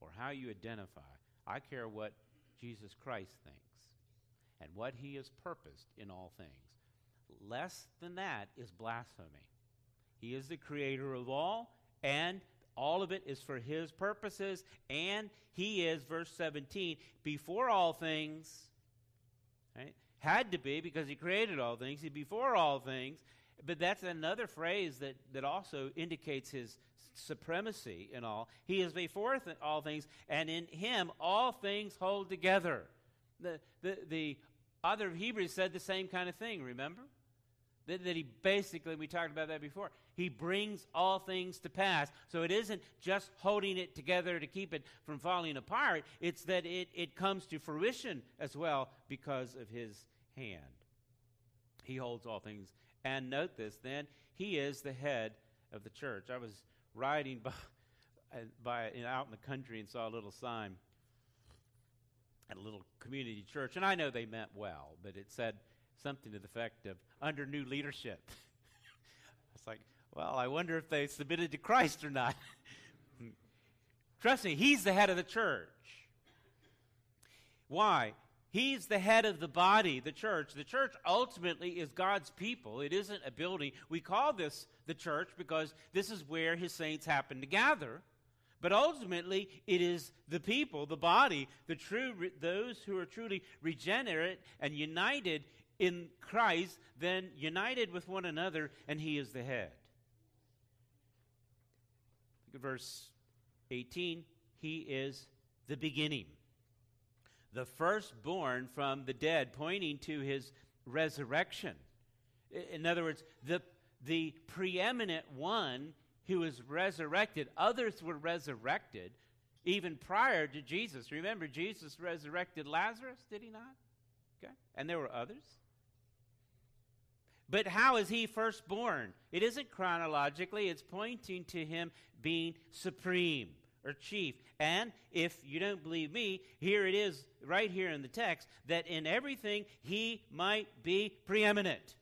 or how you identify. I care what Jesus Christ thinks and what he has purposed in all things. Less than that is blasphemy. He is the creator of all, and all of it is for his purposes, and he is, verse 17, before all things, right? Had to be because he created all things, he before all things. But that's another phrase that, that also indicates his supremacy in all. He is before th- all things, and in him all things hold together. The, the, the other Hebrews said the same kind of thing, remember? That, that he basically, we talked about that before, he brings all things to pass. So it isn't just holding it together to keep it from falling apart, it's that it, it comes to fruition as well because of his hand. He holds all things. And note this then, he is the head of the church. I was riding by, by out in the country and saw a little sign at a little community church, and I know they meant well, but it said something to the effect of under new leadership. it's like, well, I wonder if they submitted to Christ or not. Trust me, he's the head of the church. Why? He's the head of the body, the church. The church ultimately is God's people. It isn't a building. We call this the church because this is where his saints happen to gather. But ultimately, it is the people, the body, the true, those who are truly regenerate and united in Christ, then united with one another, and He is the head. Look at verse 18. He is the beginning, the firstborn from the dead, pointing to His resurrection. In other words, the, the preeminent one who was resurrected. Others were resurrected even prior to Jesus. Remember, Jesus resurrected Lazarus, did he not? Okay. And there were others. But how is he firstborn? It isn't chronologically, it's pointing to him being supreme or chief. And if you don't believe me, here it is right here in the text that in everything he might be preeminent.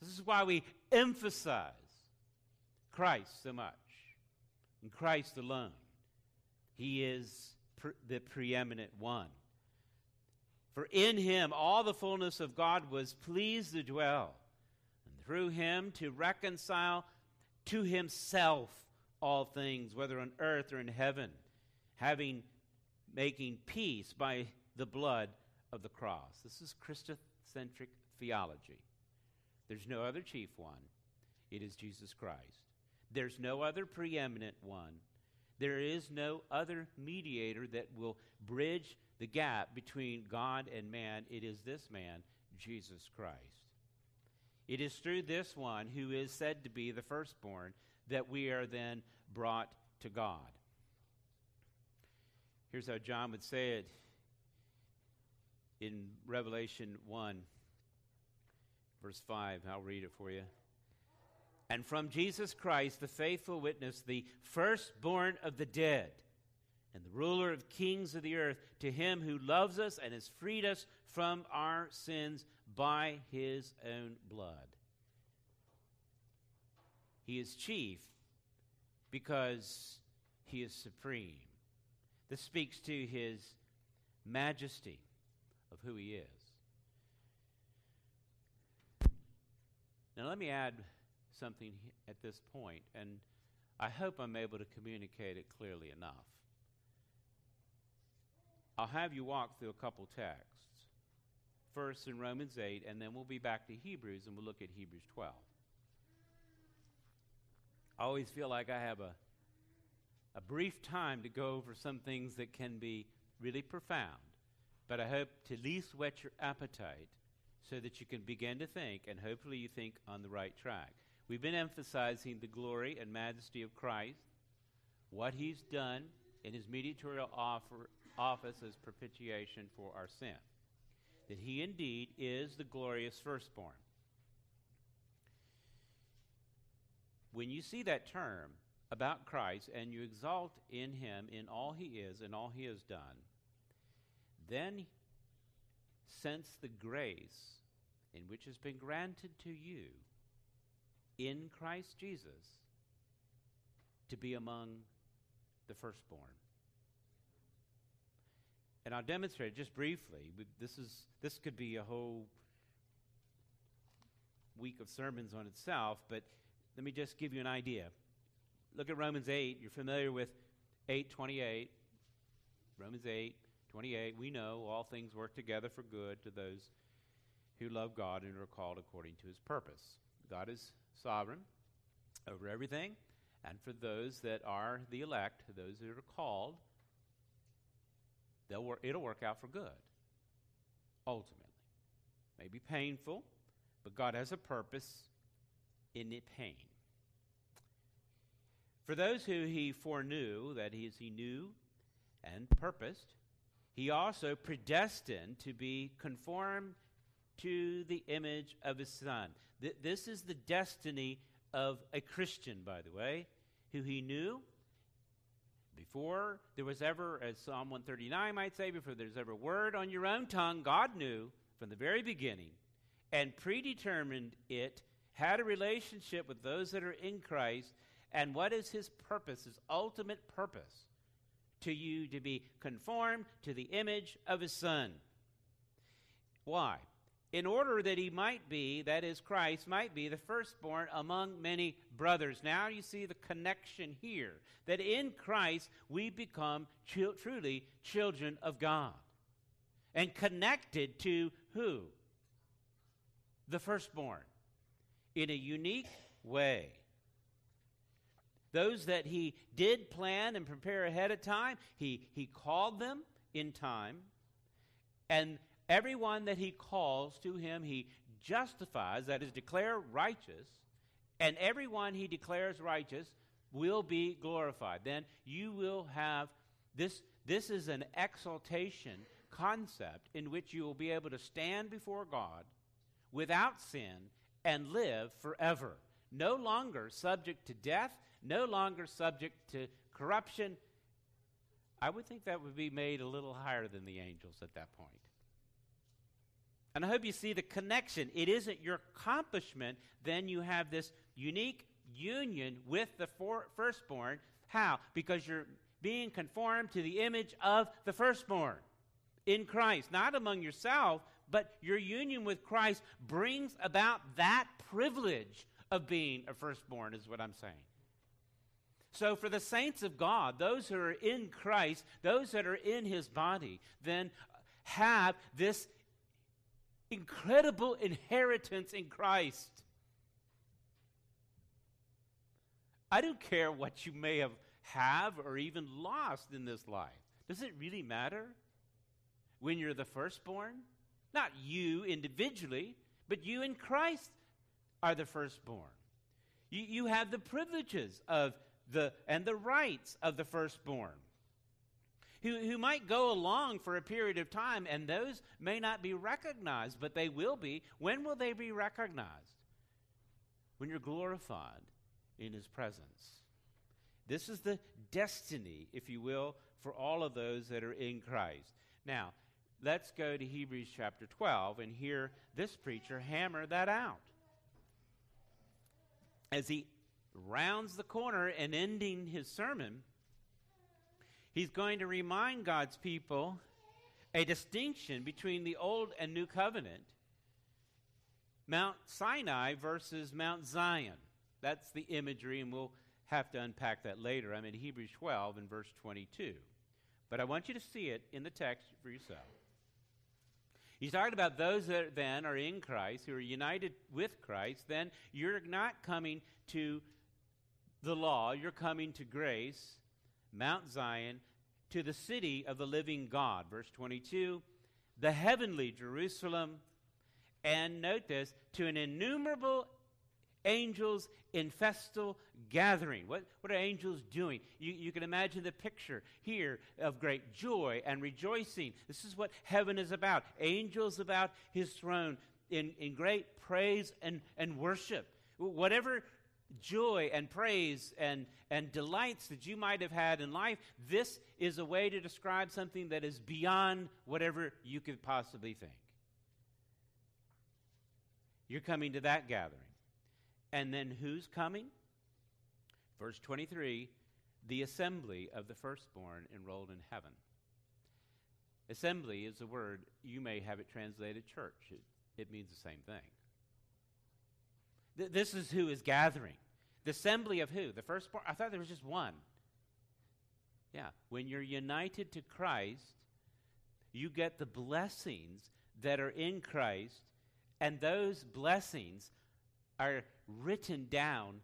This is why we emphasize Christ so much, and Christ alone. He is pre- the preeminent one. For in him all the fullness of God was pleased to dwell, and through him to reconcile to himself all things, whether on earth or in heaven, having making peace by the blood of the cross. This is Christocentric theology. There's no other chief one. It is Jesus Christ. There's no other preeminent one. There is no other mediator that will bridge the gap between God and man. It is this man, Jesus Christ. It is through this one, who is said to be the firstborn, that we are then brought to God. Here's how John would say it in Revelation 1, verse 5. I'll read it for you and from Jesus Christ, the faithful witness, the firstborn of the dead, and the ruler of kings of the earth, to him who loves us and has freed us from our sins by his own blood. He is chief because he is supreme. This speaks to his majesty of who he is. Now, let me add something at this point, and I hope I'm able to communicate it clearly enough. I'll have you walk through a couple texts. First in Romans 8, and then we'll be back to Hebrews and we'll look at Hebrews 12. I always feel like I have a, a brief time to go over some things that can be really profound, but I hope to at least whet your appetite so that you can begin to think, and hopefully you think on the right track. We've been emphasizing the glory and majesty of Christ, what he's done in his mediatorial offer, office as propitiation for our sin. That he indeed is the glorious firstborn. When you see that term about Christ and you exalt in him in all he is and all he has done, then sense the grace in which has been granted to you in Christ Jesus to be among the firstborn. And I'll demonstrate just briefly. This is this could be a whole week of sermons on itself, but let me just give you an idea. Look at Romans 8. You're familiar with 828. Romans 8, 28. We know all things work together for good to those who love God and are called according to his purpose. God is sovereign over everything, and for those that are the elect, those that are called, they'll it'll work out for good, ultimately. May be painful, but God has a purpose in the pain. For those who he foreknew, that is, he knew and purposed, he also predestined to be conformed to the image of his son. Th- this is the destiny of a Christian, by the way, who he knew before there was ever, as Psalm 139 might say, before there's ever word on your own tongue, God knew from the very beginning and predetermined it, had a relationship with those that are in Christ, and what is his purpose, his ultimate purpose? To you to be conformed to the image of his son. Why? In order that he might be, that is, Christ, might be the firstborn among many brothers. Now you see the connection here that in Christ we become truly children of God. And connected to who? The firstborn. In a unique way. Those that he did plan and prepare ahead of time, he, he called them in time. And Everyone that he calls to him, he justifies, that is, declare righteous, and everyone he declares righteous will be glorified. Then you will have this. This is an exaltation concept in which you will be able to stand before God without sin and live forever. No longer subject to death, no longer subject to corruption. I would think that would be made a little higher than the angels at that point. And I hope you see the connection. It isn't your accomplishment, then you have this unique union with the for- firstborn. How? Because you're being conformed to the image of the firstborn in Christ, not among yourself, but your union with Christ brings about that privilege of being a firstborn, is what I'm saying. So, for the saints of God, those who are in Christ, those that are in his body, then have this incredible inheritance in Christ. I don't care what you may have have or even lost in this life. Does it really matter when you're the firstborn? Not you individually, but you in Christ are the firstborn. You, you have the privileges of the and the rights of the firstborn who, who might go along for a period of time, and those may not be recognized, but they will be. When will they be recognized? When you're glorified in His presence. This is the destiny, if you will, for all of those that are in Christ. Now, let's go to Hebrews chapter 12 and hear this preacher hammer that out. As he rounds the corner and ending his sermon, He's going to remind God's people a distinction between the Old and New Covenant. Mount Sinai versus Mount Zion. That's the imagery, and we'll have to unpack that later. I'm in Hebrews 12 and verse 22. But I want you to see it in the text for yourself. He's talking about those that then are in Christ, who are united with Christ. Then you're not coming to the law, you're coming to grace Mount Zion, to the city of the living God. Verse 22, the heavenly Jerusalem, and note this, to an innumerable angels in festal gathering. What, what are angels doing? You, you can imagine the picture here of great joy and rejoicing. This is what heaven is about. Angels about his throne in, in great praise and, and worship. Whatever joy and praise and, and delights that you might have had in life, this is a way to describe something that is beyond whatever you could possibly think. You're coming to that gathering. And then who's coming? Verse 23 the assembly of the firstborn enrolled in heaven. Assembly is a word, you may have it translated church. It, it means the same thing. Th- this is who is gathering. The assembly of who? The firstborn? I thought there was just one. Yeah. When you're united to Christ, you get the blessings that are in Christ, and those blessings are written down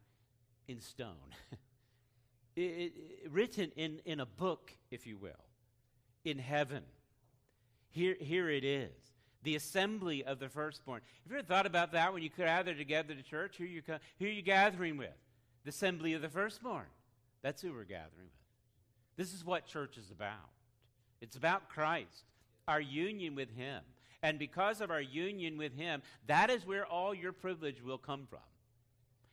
in stone. it, it, written in, in a book, if you will, in heaven. Here, here it is the assembly of the firstborn. Have you ever thought about that when you gather together to church? Who you, who are you gathering with? The assembly of the firstborn. That's who we're gathering with. This is what church is about. It's about Christ, our union with Him. And because of our union with Him, that is where all your privilege will come from.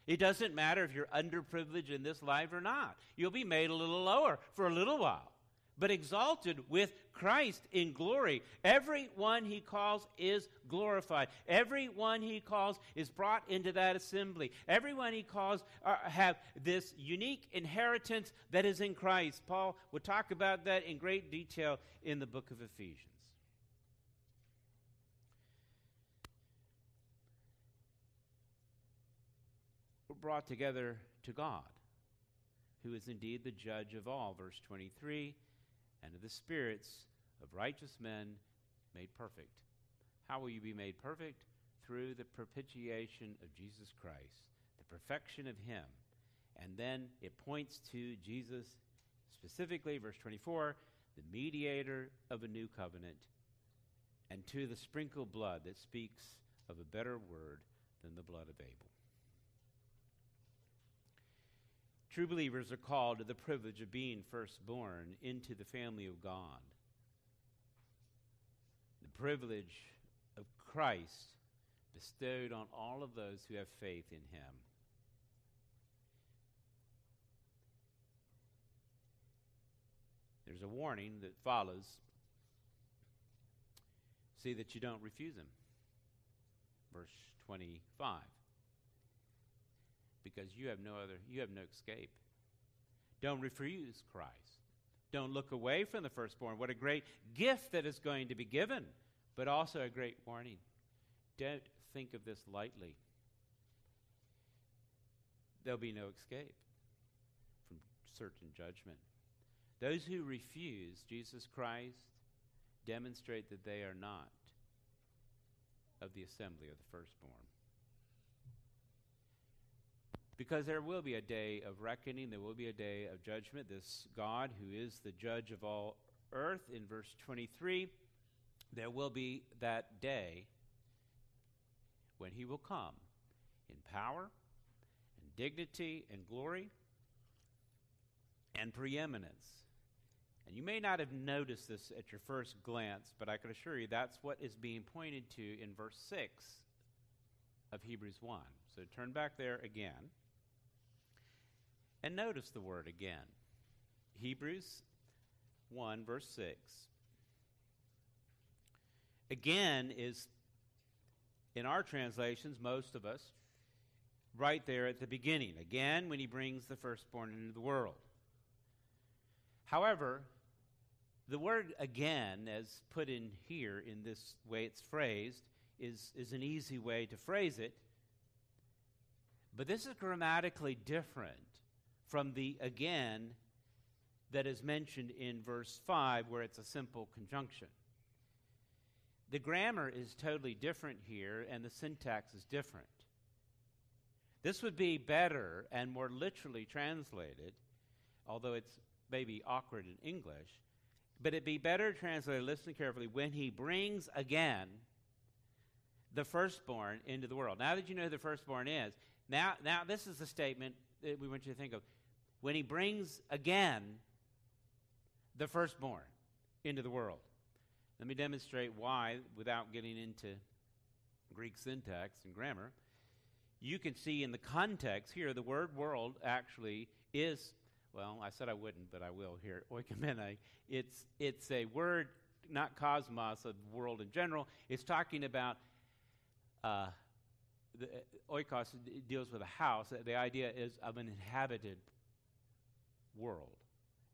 It doesn't matter if you're underprivileged in this life or not. You'll be made a little lower for a little while but exalted with Christ in glory. Everyone he calls is glorified. Everyone he calls is brought into that assembly. Everyone he calls are, have this unique inheritance that is in Christ. Paul will talk about that in great detail in the book of Ephesians. We're brought together to God, who is indeed the judge of all. Verse 23 and of the spirits of righteous men made perfect. How will you be made perfect? Through the propitiation of Jesus Christ, the perfection of Him. And then it points to Jesus specifically, verse 24, the mediator of a new covenant, and to the sprinkled blood that speaks of a better word than the blood of Abel. True believers are called to the privilege of being firstborn into the family of God. The privilege of Christ bestowed on all of those who have faith in him. There's a warning that follows. See that you don't refuse him. Verse 25. Because you have no other, you have no escape. Don't refuse Christ. Don't look away from the firstborn. What a great gift that is going to be given, but also a great warning. Don't think of this lightly. There'll be no escape from certain judgment. Those who refuse Jesus Christ demonstrate that they are not of the assembly of the firstborn. Because there will be a day of reckoning, there will be a day of judgment. This God, who is the judge of all earth, in verse 23, there will be that day when he will come in power and dignity and glory and preeminence. And you may not have noticed this at your first glance, but I can assure you that's what is being pointed to in verse 6 of Hebrews 1. So turn back there again. And notice the word again. Hebrews 1, verse 6. Again is, in our translations, most of us, right there at the beginning. Again, when he brings the firstborn into the world. However, the word again, as put in here in this way it's phrased, is, is an easy way to phrase it. But this is grammatically different from the again that is mentioned in verse 5, where it's a simple conjunction. The grammar is totally different here, and the syntax is different. This would be better and more literally translated, although it's maybe awkward in English, but it'd be better translated, listen carefully, when he brings again the firstborn into the world. Now that you know who the firstborn is, now, now this is the statement that we want you to think of. When he brings again the firstborn into the world. Let me demonstrate why without getting into Greek syntax and grammar. You can see in the context here, the word world actually is well, I said I wouldn't, but I will here. Oikoumene. It's it's a word, not cosmos, of world in general. It's talking about uh, the, uh, oikos deals with a house. The idea is of an inhabited world,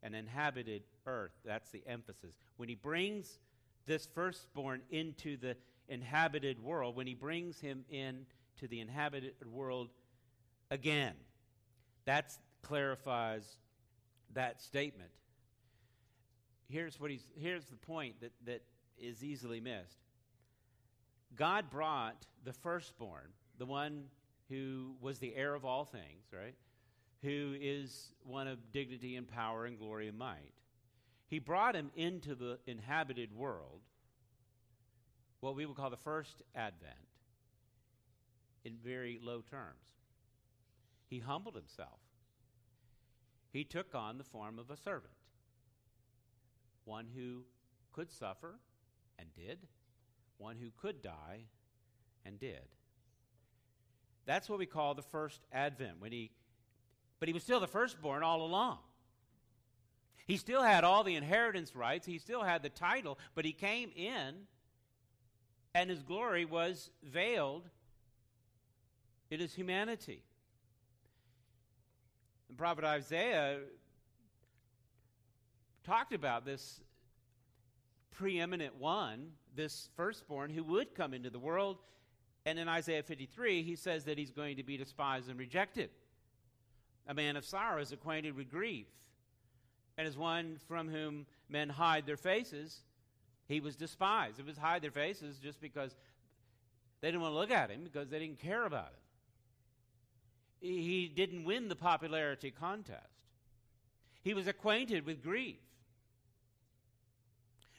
an inhabited earth. That's the emphasis. When he brings this firstborn into the inhabited world, when he brings him in to the inhabited world again, that clarifies that statement. Here's, what he's, here's the point that, that is easily missed God brought the firstborn, the one who was the heir of all things, right? Who is one of dignity and power and glory and might. He brought him into the inhabited world, what we would call the first advent, in very low terms. He humbled himself he took on the form of a servant, one who could suffer and did, one who could die and did. That's what we call the first advent when he but he was still the firstborn all along. He still had all the inheritance rights, he still had the title, but he came in and his glory was veiled in his humanity. The prophet Isaiah talked about this preeminent one, this firstborn who would come into the world And in Isaiah 53, he says that he's going to be despised and rejected. A man of sorrows, acquainted with grief. And as one from whom men hide their faces, he was despised. It was hide their faces just because they didn't want to look at him because they didn't care about him. He didn't win the popularity contest. He was acquainted with grief.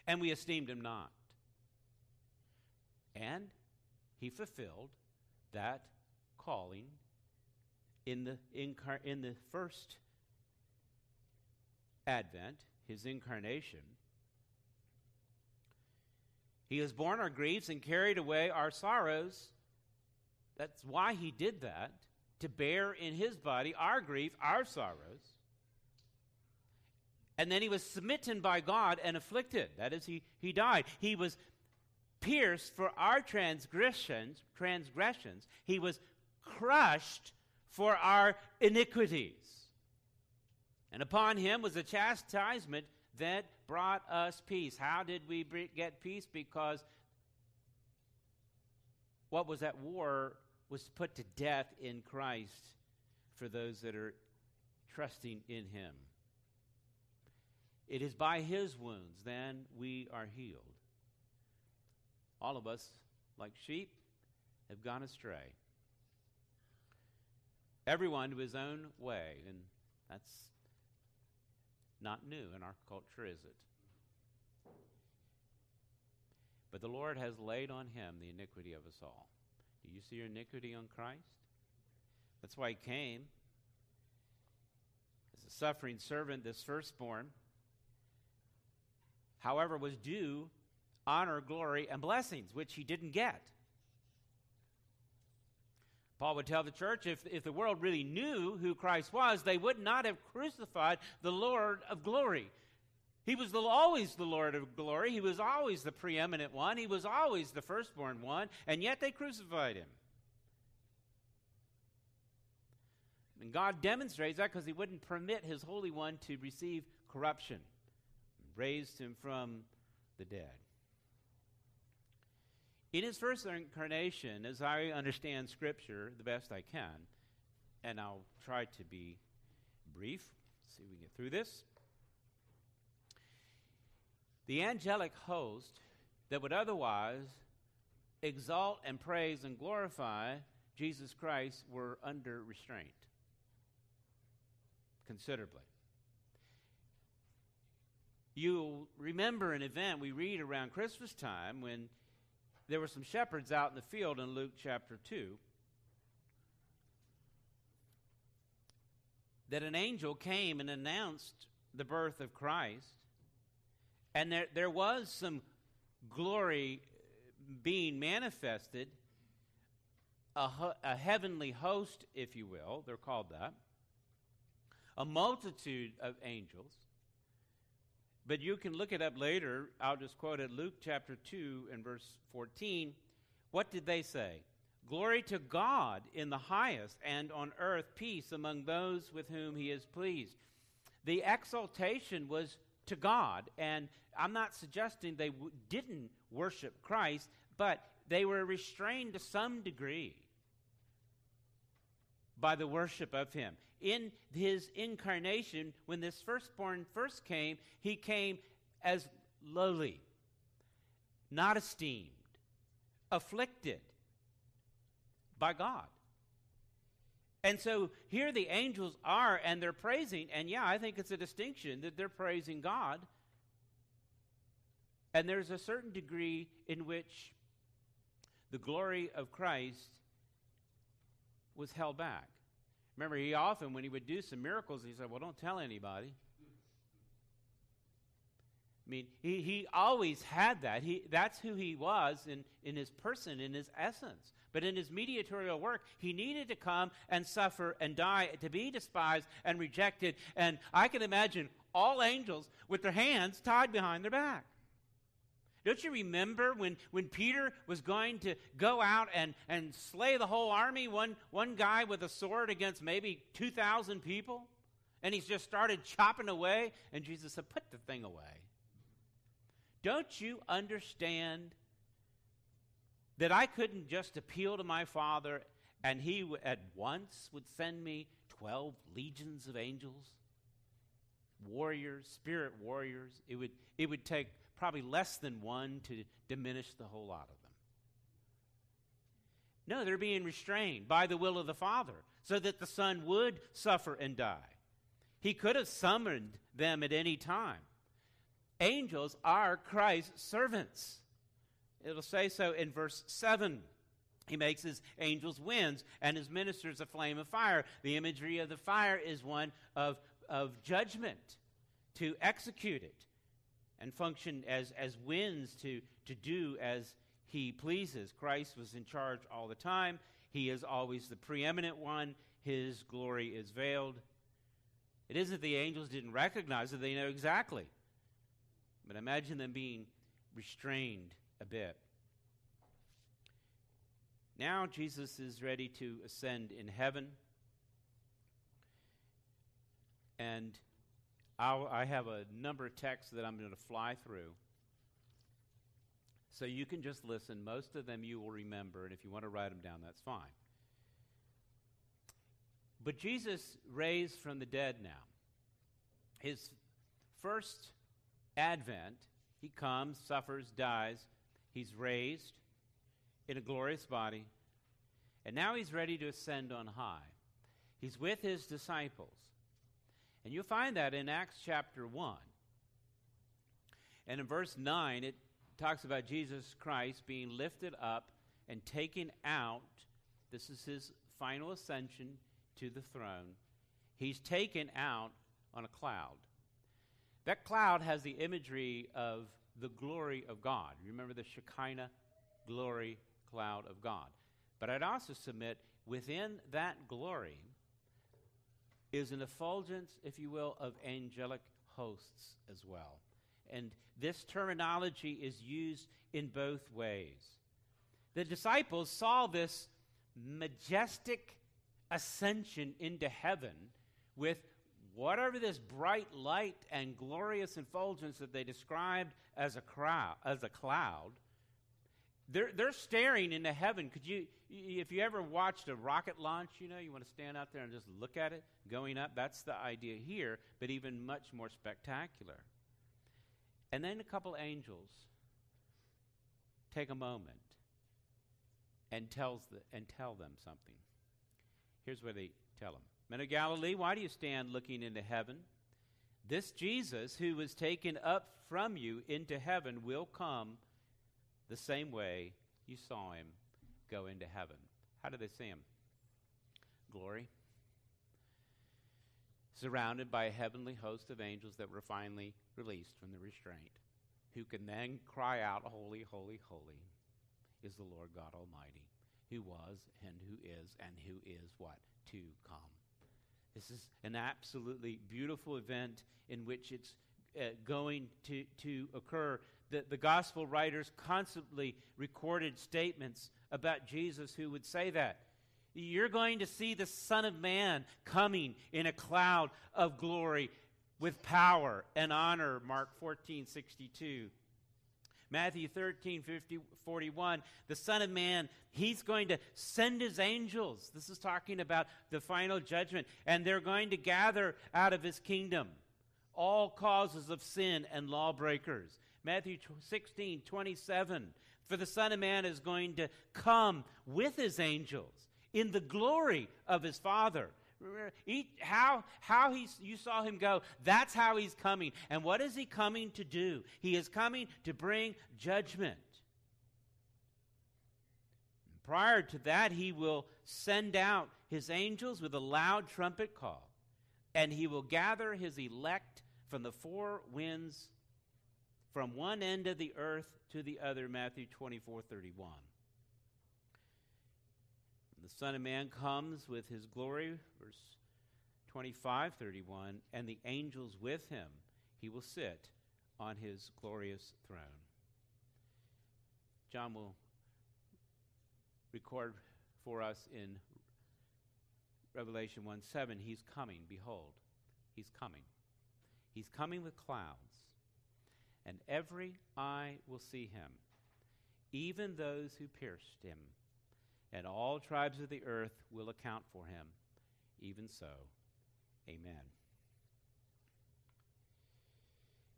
And we esteemed him not. And he fulfilled that calling in the, incar- in the first advent, his incarnation. He has borne our griefs and carried away our sorrows. That's why he did that, to bear in his body our grief, our sorrows. And then he was smitten by God and afflicted. That is, he, he died. He was pierced for our transgressions, transgressions. He was crushed for our iniquities. And upon him was a chastisement that brought us peace. How did we get peace? Because what was at war was put to death in Christ for those that are trusting in him. It is by his wounds then we are healed. All of us, like sheep, have gone astray. Everyone to his own way, and that's not new in our culture, is it? But the Lord has laid on him the iniquity of us all. Do you see your iniquity on Christ? That's why he came as a suffering servant, this firstborn, however, was due honor, glory, and blessings, which he didn't get. Paul would tell the church if, if the world really knew who Christ was, they would not have crucified the Lord of glory. He was the, always the Lord of glory. He was always the preeminent one. He was always the firstborn one, and yet they crucified him. And God demonstrates that because he wouldn't permit his Holy One to receive corruption, raised him from the dead. In his first incarnation, as I understand Scripture the best I can, and I'll try to be brief, see if we get through this. The angelic host that would otherwise exalt and praise and glorify Jesus Christ were under restraint considerably. You'll remember an event we read around Christmas time when there were some shepherds out in the field in Luke chapter 2 that an angel came and announced the birth of Christ. And there, there was some glory being manifested, a, a heavenly host, if you will, they're called that, a multitude of angels but you can look it up later. I'll just quote it Luke chapter 2 and verse 14. What did they say? Glory to God in the highest, and on earth peace among those with whom he is pleased. The exaltation was to God, and I'm not suggesting they w- didn't worship Christ, but they were restrained to some degree by the worship of him in his incarnation, when this firstborn first came, he came as lowly, not esteemed, afflicted by God. And so here the angels are, and they're praising, and yeah, I think it's a distinction that they're praising God. And there's a certain degree in which the glory of Christ was held back. Remember, he often, when he would do some miracles, he said, Well, don't tell anybody. I mean, he, he always had that. He, that's who he was in, in his person, in his essence. But in his mediatorial work, he needed to come and suffer and die, to be despised and rejected. And I can imagine all angels with their hands tied behind their back. Don't you remember when, when Peter was going to go out and, and slay the whole army, one, one guy with a sword against maybe 2,000 people? And he's just started chopping away, and Jesus said, Put the thing away. Don't you understand that I couldn't just appeal to my Father and He at once would send me 12 legions of angels, warriors, spirit warriors. It would, it would take probably less than one to diminish the whole lot of them. No, they're being restrained by the will of the Father so that the Son would suffer and die. He could have summoned them at any time. Angels are Christ's servants. It'll say so in verse 7. He makes his angels winds and his ministers a flame of fire. The imagery of the fire is one of, of judgment to execute it and function as, as winds to, to do as he pleases. Christ was in charge all the time. He is always the preeminent one. His glory is veiled. It isn't the angels didn't recognize it, they know exactly. But imagine them being restrained a bit. Now Jesus is ready to ascend in heaven. And I'll, i have a number of texts that I'm going to fly through. So you can just listen. Most of them you will remember, and if you want to write them down, that's fine. But Jesus raised from the dead now. His first advent, he comes, suffers, dies, he's raised in a glorious body, and now he's ready to ascend on high. He's with his disciples. And you'll find that in Acts chapter 1. And in verse 9, it talks about Jesus Christ being lifted up and taken out. This is his final ascension to the throne. He's taken out on a cloud. That cloud has the imagery of the glory of God. Remember the Shekinah glory cloud of God. But I'd also submit within that glory is an effulgence, if you will, of angelic hosts as well. And this terminology is used in both ways. The disciples saw this majestic ascension into heaven with whatever this bright light and glorious effulgence that they described as a crowd as a cloud they're, they're staring into heaven. Could you, if you ever watched a rocket launch, you know, you want to stand out there and just look at it going up. That's the idea here, but even much more spectacular. And then a couple angels take a moment and tells the, and tell them something. Here's what they tell them: Men of Galilee, why do you stand looking into heaven? This Jesus, who was taken up from you into heaven, will come the same way you saw him go into heaven. How do they see him? Glory. Surrounded by a heavenly host of angels that were finally released from the restraint, who can then cry out, Holy, holy, holy is the Lord God Almighty, who was and who is and who is what? To come. This is an absolutely beautiful event in which it's uh, going to, to occur the, the gospel writers constantly recorded statements about Jesus who would say that. You're going to see the Son of Man coming in a cloud of glory with power and honor, Mark 14 62. Matthew 13, 50, 41, the Son of Man, he's going to send his angels. This is talking about the final judgment, and they're going to gather out of his kingdom all causes of sin and lawbreakers. Matthew 16, 27. For the Son of Man is going to come with his angels in the glory of his Father. He, how how he, you saw him go, that's how he's coming. And what is he coming to do? He is coming to bring judgment. Prior to that, he will send out his angels with a loud trumpet call, and he will gather his elect from the four winds from one end of the earth to the other, Matthew 24 31. The Son of Man comes with his glory, verse 25 31, and the angels with him. He will sit on his glorious throne. John will record for us in Revelation 1 7, he's coming. Behold, he's coming. He's coming with clouds and every eye will see him, even those who pierced him. And all tribes of the earth will account for him. Even so, amen.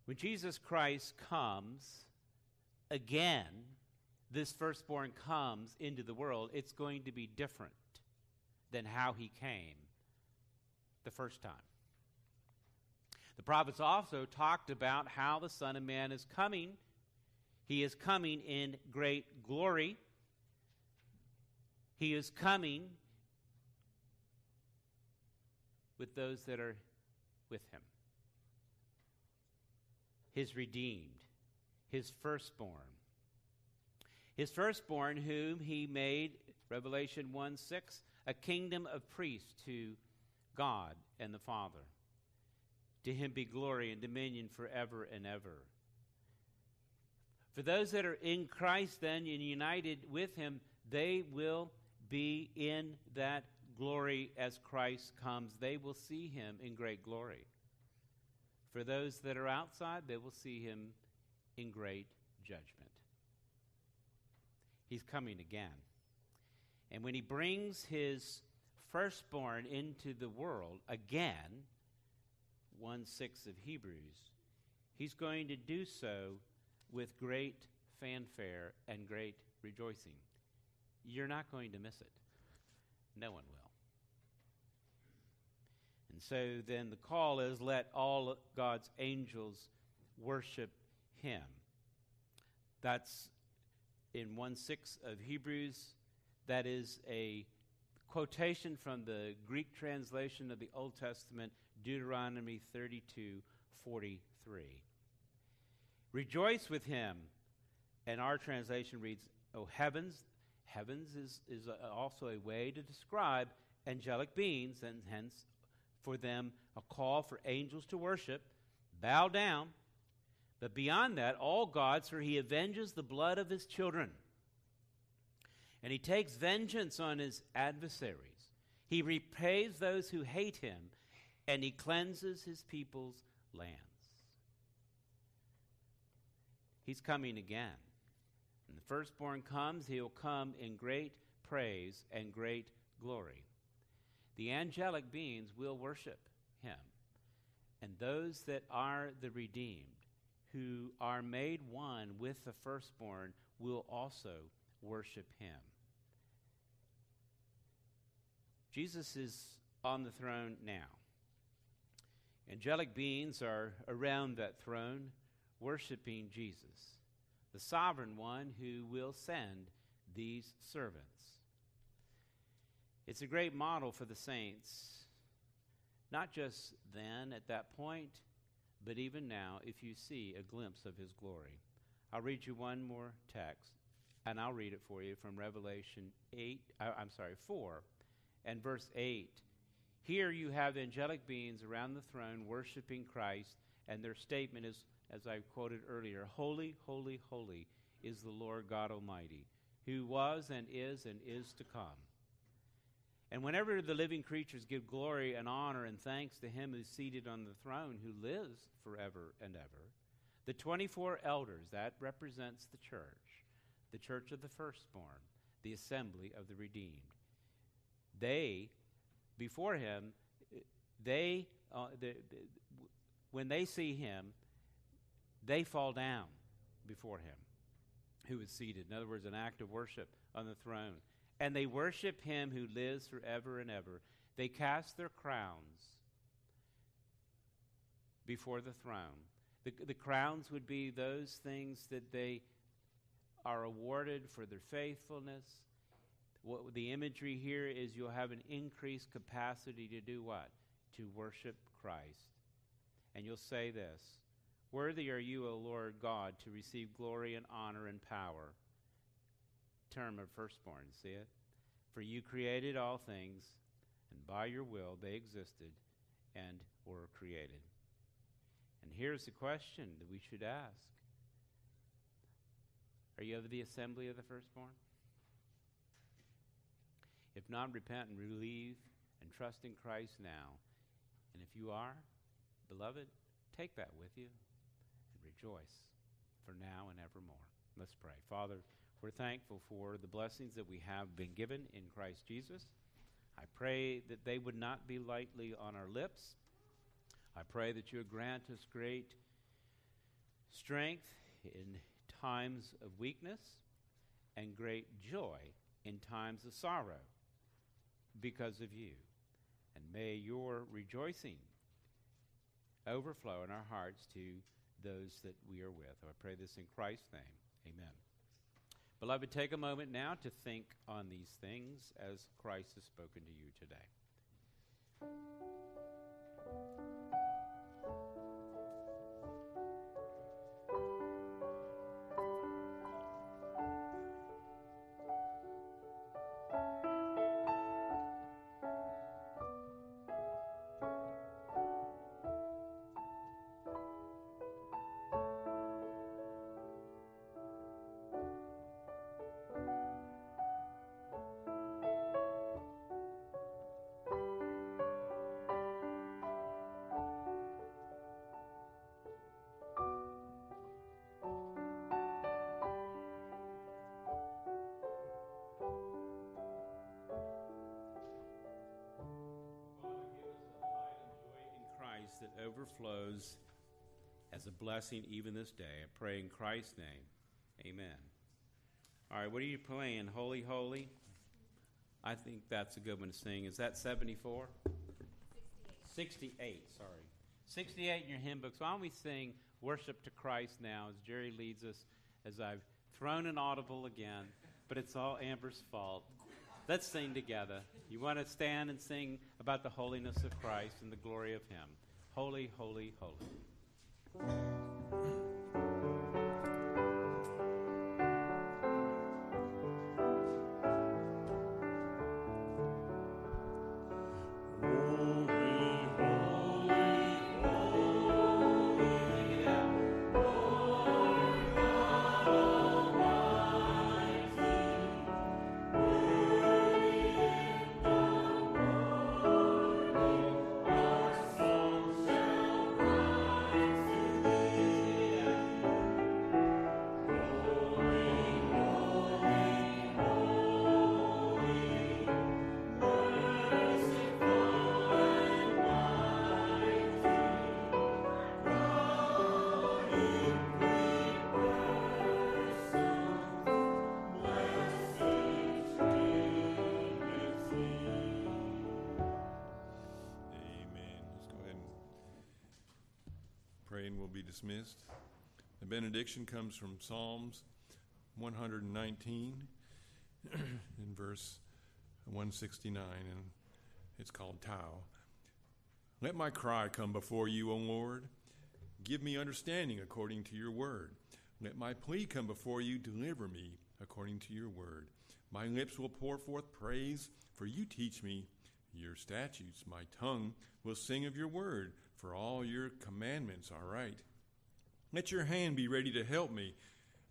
When Jesus Christ comes again, this firstborn comes into the world, it's going to be different than how he came the first time. The prophets also talked about how the Son of Man is coming. He is coming in great glory. He is coming with those that are with him. His redeemed, his firstborn. His firstborn, whom he made, Revelation 1 6, a kingdom of priests to God and the Father. To him be glory and dominion forever and ever. For those that are in Christ, then, and united with him, they will be in that glory as Christ comes. They will see him in great glory. For those that are outside, they will see him in great judgment. He's coming again. And when he brings his firstborn into the world again, 1 6 of Hebrews, he's going to do so with great fanfare and great rejoicing. You're not going to miss it. No one will. And so then the call is let all God's angels worship him. That's in 1 6 of Hebrews. That is a quotation from the Greek translation of the Old Testament, Deuteronomy 32 43. Rejoice with him. And our translation reads, O heavens. Heavens is, is a, also a way to describe angelic beings, and hence for them a call for angels to worship, bow down. But beyond that, all gods, for he avenges the blood of his children. And he takes vengeance on his adversaries. He repays those who hate him, and he cleanses his people's lands. He's coming again. When the firstborn comes, he'll come in great praise and great glory. The angelic beings will worship him. And those that are the redeemed, who are made one with the firstborn, will also worship him. Jesus is on the throne now. Angelic beings are around that throne worshiping Jesus, the sovereign one who will send these servants. It's a great model for the saints, not just then at that point, but even now if you see a glimpse of his glory. I'll read you one more text, and I'll read it for you from Revelation 8, uh, I'm sorry, 4 and verse 8. Here you have angelic beings around the throne worshiping Christ, and their statement is as I quoted earlier Holy, holy, holy is the Lord God Almighty, who was and is and is to come. And whenever the living creatures give glory and honor and thanks to him who's seated on the throne, who lives forever and ever, the 24 elders, that represents the church, the church of the firstborn, the assembly of the redeemed. They, before him, they, uh, the, the, when they see him, they fall down before him who is seated. In other words, an act of worship on the throne. And they worship him who lives forever and ever. They cast their crowns before the throne. The, the crowns would be those things that they are awarded for their faithfulness. What the imagery here is you'll have an increased capacity to do what? To worship Christ. And you'll say this Worthy are you, O Lord God, to receive glory and honor and power. Term of firstborn, see it? For you created all things, and by your will they existed and were created. And here's the question that we should ask Are you of the assembly of the firstborn? If not, repent and believe and trust in Christ now. And if you are, beloved, take that with you and rejoice for now and evermore. Let's pray. Father, We're thankful for the blessings that we have been given in Christ Jesus. I pray that they would not be lightly on our lips. I pray that you would grant us great strength in times of weakness and great joy in times of sorrow because of you. And may your rejoicing overflow in our hearts to those that we are with. I pray this in Christ's name. Amen. Beloved, take a moment now to think on these things as Christ has spoken to you today. Overflows as a blessing even this day. I pray in Christ's name. Amen. All right, what are you playing? Holy, holy? I think that's a good one to sing. Is that 74? 68. 68, sorry. 68 in your hymn books. Why don't we sing Worship to Christ now as Jerry leads us, as I've thrown an audible again, but it's all Amber's fault. Let's sing together. You want to stand and sing about the holiness of Christ and the glory of Him. Holy, holy, holy. Dismissed. The benediction comes from Psalms 119 in verse 169, and it's called Tau. Let my cry come before you, O Lord. Give me understanding according to your word. Let my plea come before you. Deliver me according to your word. My lips will pour forth praise, for you teach me your statutes. My tongue will sing of your word, for all your commandments are right. Let your hand be ready to help me,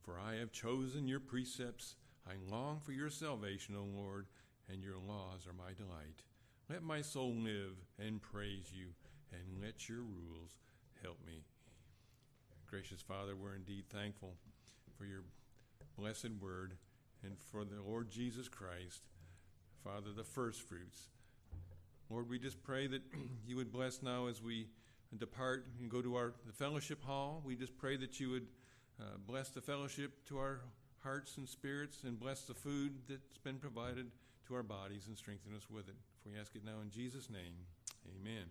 for I have chosen your precepts. I long for your salvation, O Lord, and your laws are my delight. Let my soul live and praise you, and let your rules help me. Gracious Father, we're indeed thankful for your blessed word and for the Lord Jesus Christ, Father, the first fruits. Lord, we just pray that you would bless now as we depart and go to our the fellowship hall. We just pray that you would uh, bless the fellowship to our hearts and spirits and bless the food that's been provided to our bodies and strengthen us with it. For we ask it now in Jesus' name. Amen.